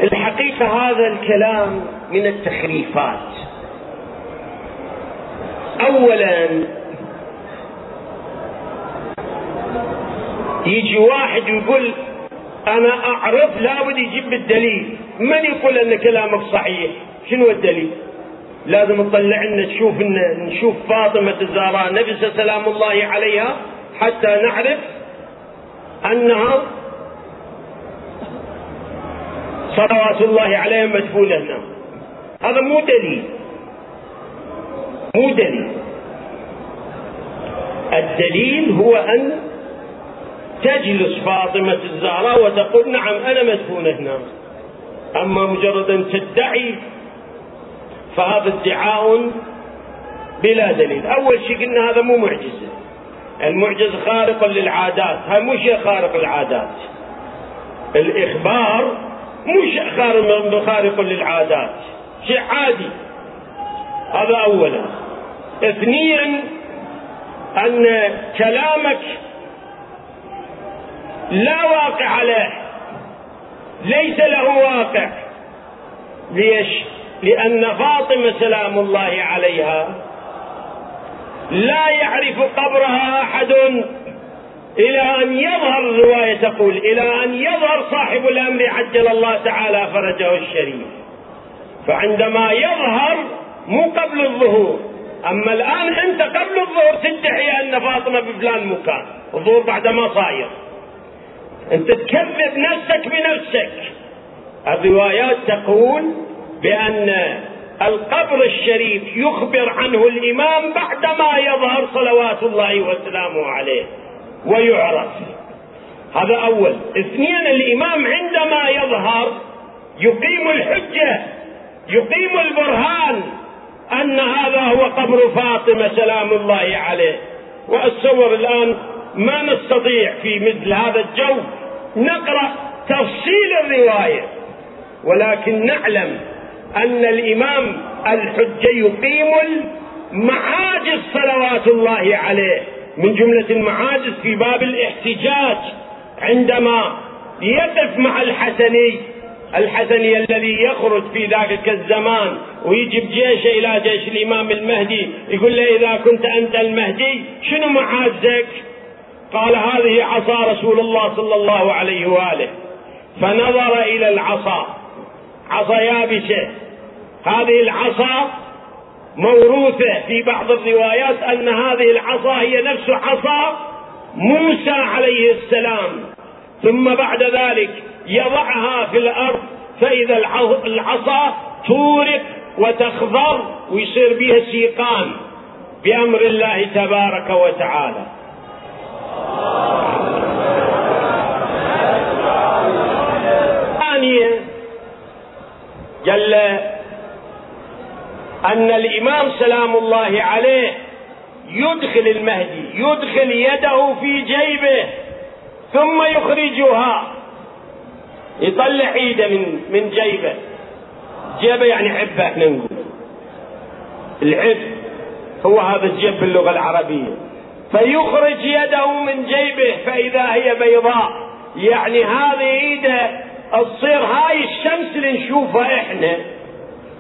الحقيقة هذا الكلام من التحريفات أولا يجي واحد يقول أنا أعرف لابد يجيب الدليل. من يقول أن كلامك صحيح؟ شنو الدليل؟ لازم تطلع لنا تشوف نشوف فاطمة الزهراء نفسها سلام الله عليها حتى نعرف أنها صلوات الله عليها مدفونة. هنا هذا مو دليل. مو دليل. الدليل هو أن تجلس فاطمة الزهراء وتقول نعم أنا مدفونة هنا. أما مجرد أن تدعي فهذا ادعاء بلا دليل. أول شيء قلنا هذا مو معجزة. المعجز خارق للعادات. هذا مو شيء خارق للعادات. الإخبار مو شيء خارق للعادات. شيء عادي. هذا أولا. اثنيا أن كلامك لا واقع له. ليس له واقع. ليش؟ لأن فاطمة سلام الله عليها لا يعرف قبرها أحد إلى أن يظهر الرواية تقول إلى أن يظهر صاحب الأمر عجل الله تعالى فرجه الشريف. فعندما يظهر مو قبل الظهور. أما الآن أنت قبل الظهور تدعي أن فاطمة بفلان مكان. الظهور بعد ما صاير. أنت تكذب نفسك بنفسك. الروايات تقول بأن القبر الشريف يخبر عنه الإمام بعدما يظهر صلوات الله وسلامه عليه ويعرف. هذا أول. اثنين الإمام عندما يظهر يقيم الحجة يقيم البرهان أن هذا هو قبر فاطمة سلام الله عليه. وأتصور الآن ما نستطيع في مثل هذا الجو نقرأ تفصيل الرواية ولكن نعلم أن الإمام الحجة يقيم المعاجز صلوات الله عليه من جملة المعاجز في باب الاحتجاج عندما يقف مع الحسني الحسني الذي يخرج في ذلك الزمان ويجيب جيشه إلى جيش الإمام المهدي يقول له إذا كنت أنت المهدي شنو معاجزك؟ قال هذه عصا رسول الله صلى الله عليه وآله. فنظر إلى العصا. عصا يابسة. هذه العصا موروثة في بعض الروايات أن هذه العصا هي نفس عصا موسى عليه السلام. ثم بعد ذلك يضعها في الأرض. فإذا العصا تورق وتخضر ويصير بها سيقان بأمر الله تبارك وتعالى. ثانيا جل أن الإمام سلام الله عليه يدخل المهدي يدخل يده في جيبه ثم يخرجها. يطلع ايده من من جيبه. جيبه يعني عبة إحنا نقول. العب هو هذا الجيب باللغة العربية. فيخرج يده من جيبه فإذا هي بيضاء. يعني هذه إيده تصير هاي الشمس اللي نشوفها إحنا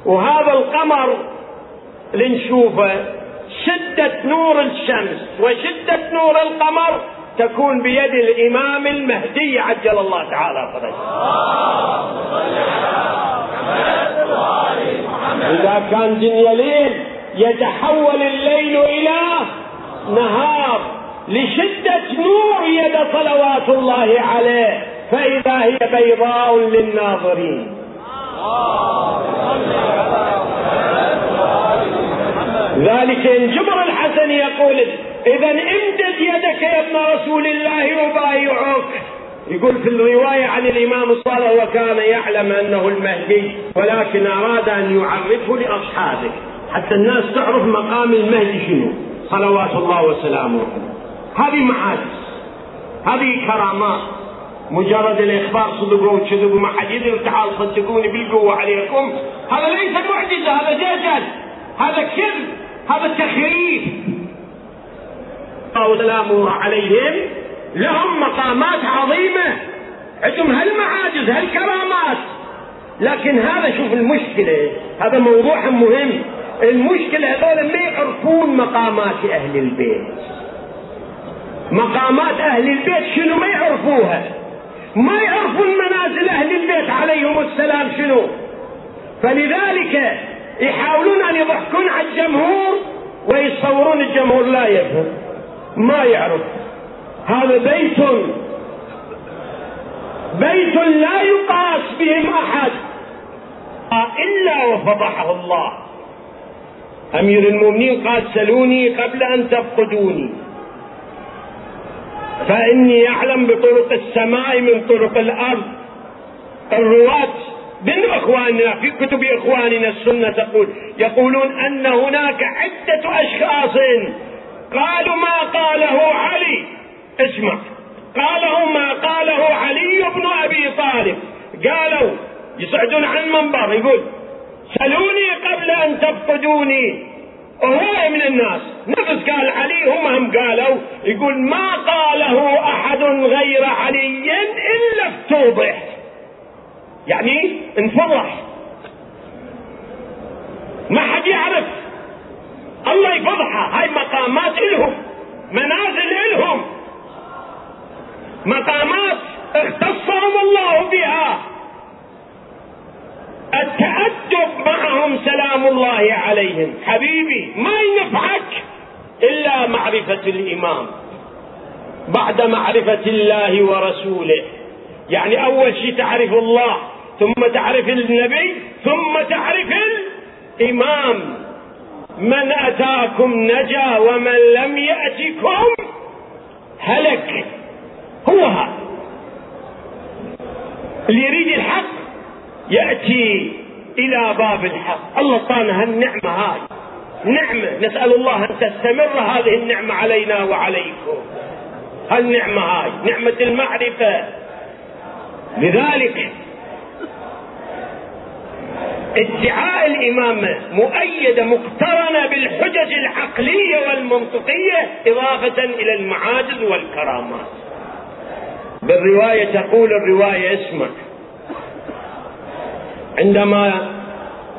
وهذا القمر اللي نشوفه شدة نور الشمس وشدة نور القمر تكون بيد الإمام المهدي عجل الله تعالى فرجه إذا كان دنيا ليل يتحول الليل إلى نهار لشدة نور يد صلوات الله عليه فإذا هي بيضاء للناظرين. ذلك الجمر الحسن يقول إذا امدد يدك يا ابن رسول الله ابايعك يقول في الرواية عن الإمام الصالح وكان يعلم أنه المهدي ولكن أراد أن يعرفه لأصحابه. حتى الناس تعرف مقام المهدي شنو. صلوات الله وسلامه. هذه معاجز. هذه كرامات مجرد الإخبار صدقوا وكذبوا ما حد يدري تعال صدقوني بالقوة عليكم. هذا ليس معجزة هذا جدل هذا كذب هذا تخريف وسلامه عليهم. لهم مقامات عظيمة. عندهم هالمعاجز هالكرامات. لكن هذا شوف المشكلة. هذا موضوع مهم. المشكلة هذول ما يعرفون مقامات أهل البيت. مقامات أهل البيت شنو ما يعرفوها؟ ما يعرفون منازل أهل البيت عليهم السلام شنو. فلذلك يحاولون أن يضحكون على الجمهور ويصورون الجمهور لا يفهم. ما يعرف. هذا بيت بيت لا يقاس بهم أحد. إلا وفضحه الله. أمير المؤمنين قال سلوني قبل أن تفقدوني. فإني أعلم بطرق السماء من طرق الأرض. الرواة من إخواننا في كتب إخواننا السنة تقول يقولون أن هناك عدة أشخاص. قالوا ما قاله علي. اسمع. قاله ما قاله علي بن أبي طالب. قالوا يصعدون عن منبر يقول سلوني قبل أن تفقدوني. وهو من الناس. نفس قال علي هم هم قالوا يقول ما قاله أحد غير علي إلا افتوضح يعني انفضح. ما حد يعرف. الله يفضحها هاي مقامات إلهم. منازل إلهم. مقامات اختصهم الله بها. التأدب معهم سلام الله عليهم. حبيبي ما ينفعك إلا معرفة الإمام. بعد معرفة الله ورسوله. يعني أول شيء تعرف الله ثم تعرف النبي ثم تعرف الإمام. من أتاكم نجا ومن لم يأتكم هلك. هو هذا. اللي يريد الحق يأتي إلى باب الحق. الله طانا هالنعمة هاي. نعمة. نسأل الله أن تستمر هذه النعمة علينا وعليكم. هالنعمة هاي. نعمة المعرفة. لذلك ادعاء الإمامة مؤيدة مقترنة بالحجج العقلية والمنطقية إضافة إلى المعاجز والكرامات. بالرواية تقول الرواية اسمع. عندما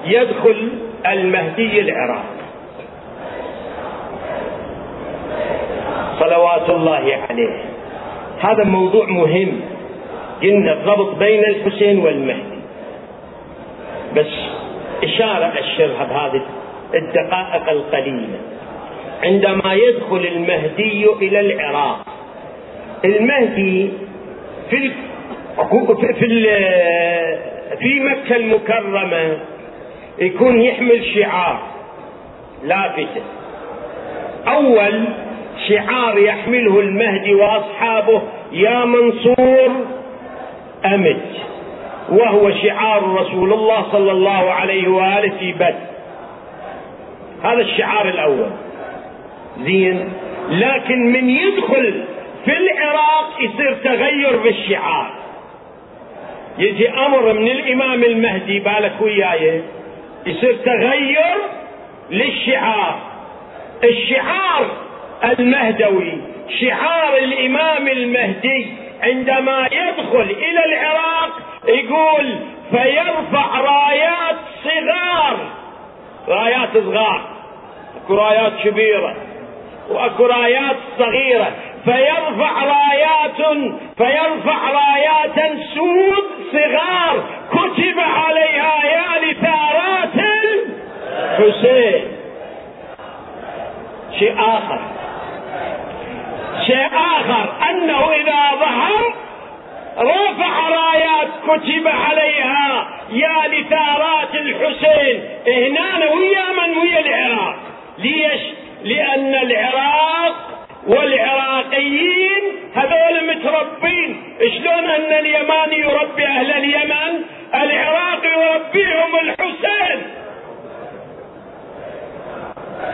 يدخل المهدي العراق. صلوات الله عليه. هذا موضوع مهم. قلنا الربط بين الحسين والمهدي. بس إشارة أشرها بهذه الدقائق القليلة. عندما يدخل المهدي إلى العراق المهدي في في في مكة المكرمة يكون يحمل شعار. لافتة أول شعار يحمله المهدي وأصحابه يا منصور أمت وهو شعار رسول الله صلى الله عليه وآله في بدر. هذا الشعار الأول. زين. لكن من يدخل في العراق يصير تغير بالشعار. يجي أمر من الإمام المهدي بالك وياي. يصير تغير للشعار. الشعار المهدوي شعار الإمام المهدي عندما يدخل إلى العراق يقول فيرفع رايات صغار. رايات صغار. أكو رايات كبيرة وأكو رايات صغيرة. فيرفع رايات فيرفع رايات سود صغار. كتب عليها يا لثارات الحسين شيء آخر. شيء آخر. أنه إذا ظهر رفع رايات كتب عليها يا لثارات الحسين. هنا ويا من ويا العراق. ليش؟ لأن العراق والعراقيين هذول متربين. شلون أن اليماني يربي أهل اليمن؟ العراق يربيهم الحسين.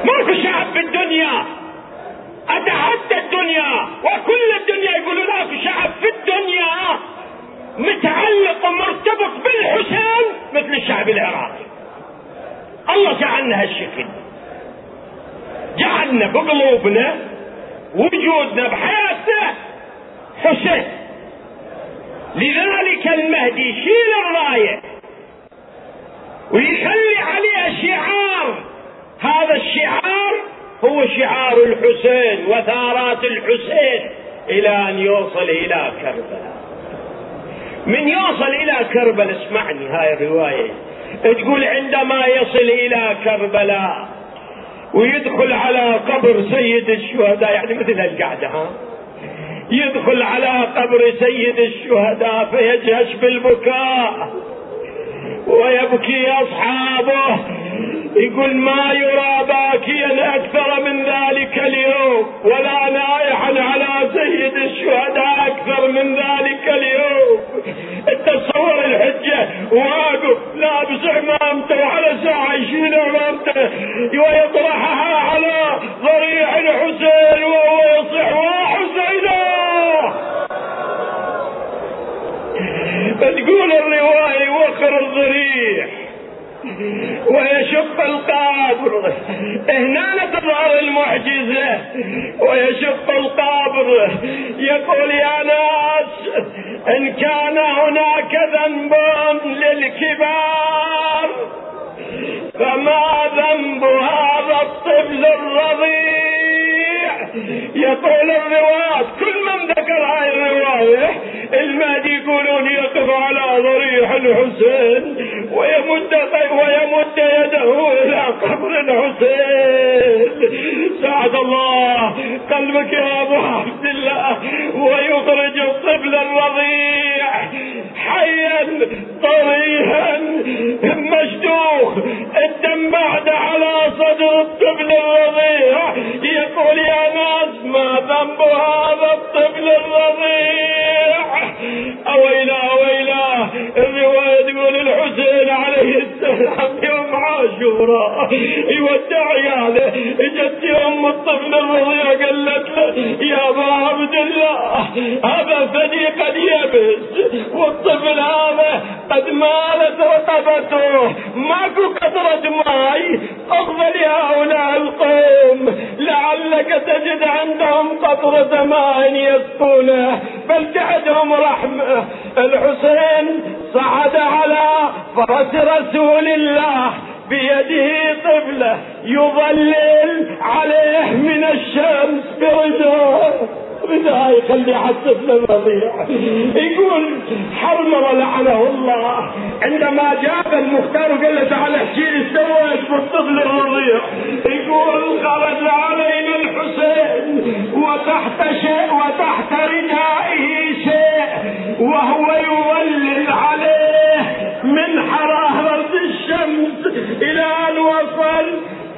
ماكو شعب في الدنيا أتحدى الدنيا. وكل الدنيا يقولون اكو شعب في الدنيا متعلق ومرتبط بالحسين مثل الشعب العراقي. الله جعلنا هالشكل. جعلنا بقلوبنا وجودنا بحياتنا حسين لذلك المهدي يشيل الراية ويخلي عليها شعار. هذا الشعار هو شعار الحسين وثارات الحسين إلى أن يوصل إلى كربلاء. من يوصل إلى كربلاء اسمعني هاي الرواية. تقول عندما يصل إلى كربلاء ويدخل على قبر سيد الشهداء يعني مثل القعدة ها؟ يدخل على قبر سيد الشهداء فيجهش بالبكاء ويبكي أصحابه يقول ما يرى باكيا أكثر من ذلك اليوم ولا نائحا على سيد الشهداء أكثر من ذلك اليوم. تصور الحجة. واقف لابس عمامته وعلى ساعه يشيل عمامته ويطرحها على ضريح الحسين وهو يصيح وحسينا فتقول الرواية وخر الضريح ويشق القبر هنا تظهر المعجزة. ويشق القبر يقول يا ناس إن كان هناك ذنب للكبار فما ذنب هذا الطفل الرضيع؟ يقول الرواة كل من ذكر هاي الرواية المهدي يقولون يقف على ضريح الحسين ويمد ويمد يده إلى قبر الحسين. سعد الله قلبك يا أبو عبد الله ويخرج الطفل الرضيع. حيا طريحا عاشوراء يودع عياله اجت ام الطفل الرضيع قالت له يا ابا عبد الله هذا ثدي قد يبس والطفل هذا قد مالت رقبته ماكو قطرة ماي اقبل لهؤلاء القوم لعلك تجد عندهم قطرة ماء يسقونه بل رحمة الحسين صعد على فرس رسول الله بيده طفله يظلل عليه من الشمس برجاه رداء الطفل الرضيع. يقول حرمر لعنه الله. عندما جاب المختار وقال له تعال احكي لي سويت بالطفل الرضيع يقول خرج علينا الحسين وتحت شيء وتحت ردائه شيء وهو يولل عليه من حرارة الشمس إلى أن وصل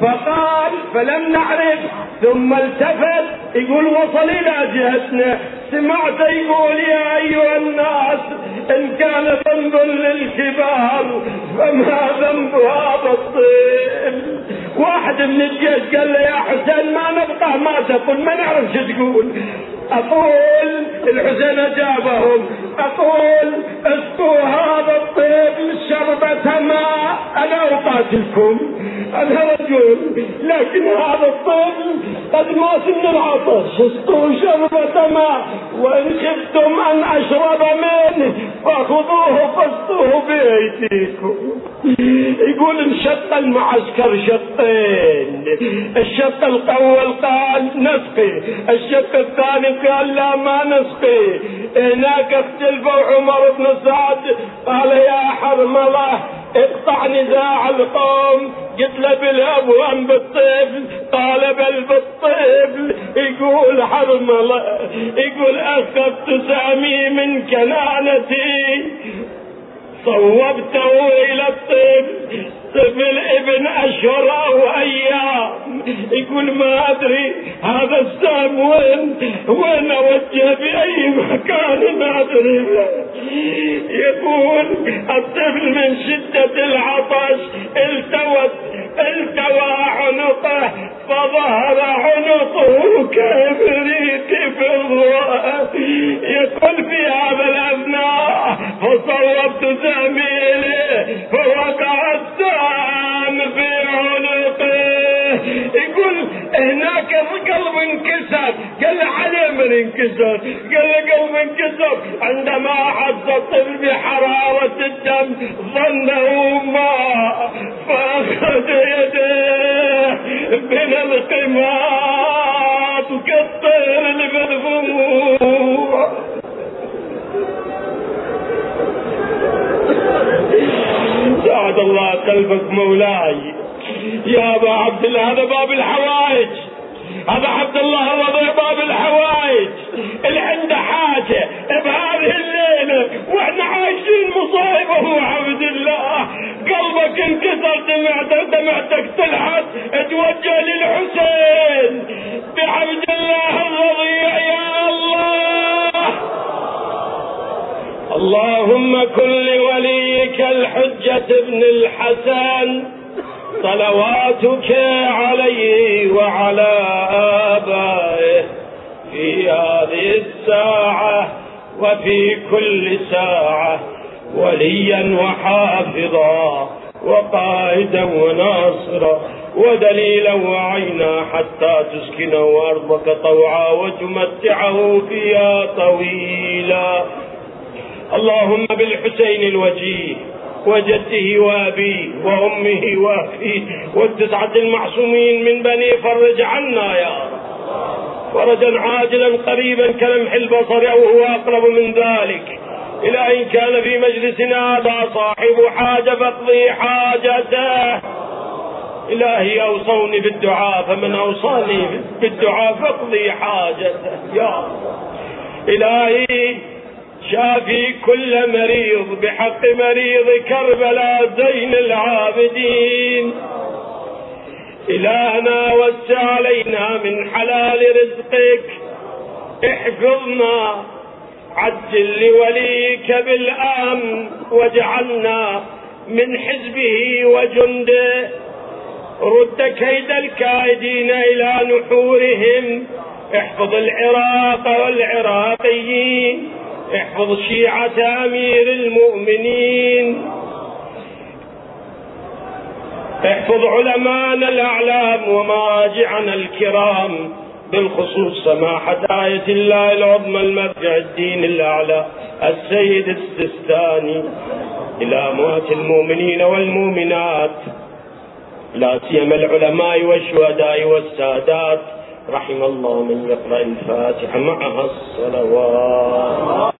فقال فلم نعرف. ثم التفت يقول وصل إلى جهتنا. سمعت يقول يا أيها الناس إن كان ذنب للكبار فما ذنب هذا الطفل واحد من الجيش قال له يا حسين ما نبقى ما تقول ما نعرف شو تقول. أقول الحسين أجابهم أقول أسقوا هذا الطفل شربة ماء أنا أقاتلكم. أنا رجل لكن هذا الطفل قد من العطش شربة ماء وإن خفتم أن أشرب منه فخذوه فاسقوه بأيديكم. يقول انشق المعسكر شقين. الشق الأول قال نسقي. الشق الثاني قال لا ما نسقي. هناك اختلفوا عمر بن سعد قال يا حرمله اقطع نزاع القوم قلت له بالاب وام بالطفل قال بل بالطفل يقول حرمله يقول أخذت سامي من كنانتي صوبته إلى الطفل. طفل ابن اشهر أو أيام يقول ما أدري هذا السام وين وين أوجه بأي مكان ما أدري يقول الطفل من شدة العطش التوت التوى عنقه فظهر عنقه كبريت في يقول في هذا الابناء فصوبت زميلي فوقع السام في عنقه يقول هناك القلب انكسر. قال عليه من انكسر. قال قلب انكسر. عندما حس الطفل بحرارة الدم ظنه ماء فأخذ يديه من القمات كالطير اللي بالفموع ساعد الله قلبك مولاي. يا أبا عبد الله هذا باب الحوائج. هذا عبد الله هذا باب الحوائج. اللي عنده حاجة بهذه الليلة وإحنا عايشين مصايبة عبد الله. قلبك انكسر دمعتك دمعتك تلحق توجه للحسين. بعبد الله الرضيع يا الله. اللهم كن لوليك الحجة ابن الحسن صلواتك عليه وعلى آبائه في هذه الساعة وفي كل ساعة وليا وحافظا وقائدا وناصرا ودليلا وعينا حتى تسكنه أرضك طوعا وتمتعه فيها طويلا. اللهم بالحسين الوجيه وجده وابيه وامه وأخيه والتسعة المعصومين من بني فرج عنا يا رب. فرجا عاجلا قريبا كلمح البصر أو هو أقرب من ذلك. إلى إن كان في مجلسنا هذا صاحب حاجة فاقضي حاجته. إلهي أوصوني بالدعاء فمن أوصاني بالدعاء فاقضي حاجته يا رب. إلهي شافي كل مريض بحق مريض كربلاء زين العابدين. إلهنا وسع علينا من حلال رزقك. احفظنا عجل لوليك بالأمن واجعلنا من حزبه وجنده. رد كيد الكائدين إلى نحورهم. احفظ العراق والعراقيين. احفظ شيعة أمير المؤمنين. احفظ علماءنا الأعلام ومراجعنا الكرام بالخصوص سماحة آية الله العظمى المرجع الدين الأعلى السيد السستاني إلى أموات المؤمنين والمؤمنات. لا سيما العلماء والشهداء والسادات. رحم الله من يقرأ الفاتحة معها الصلوات.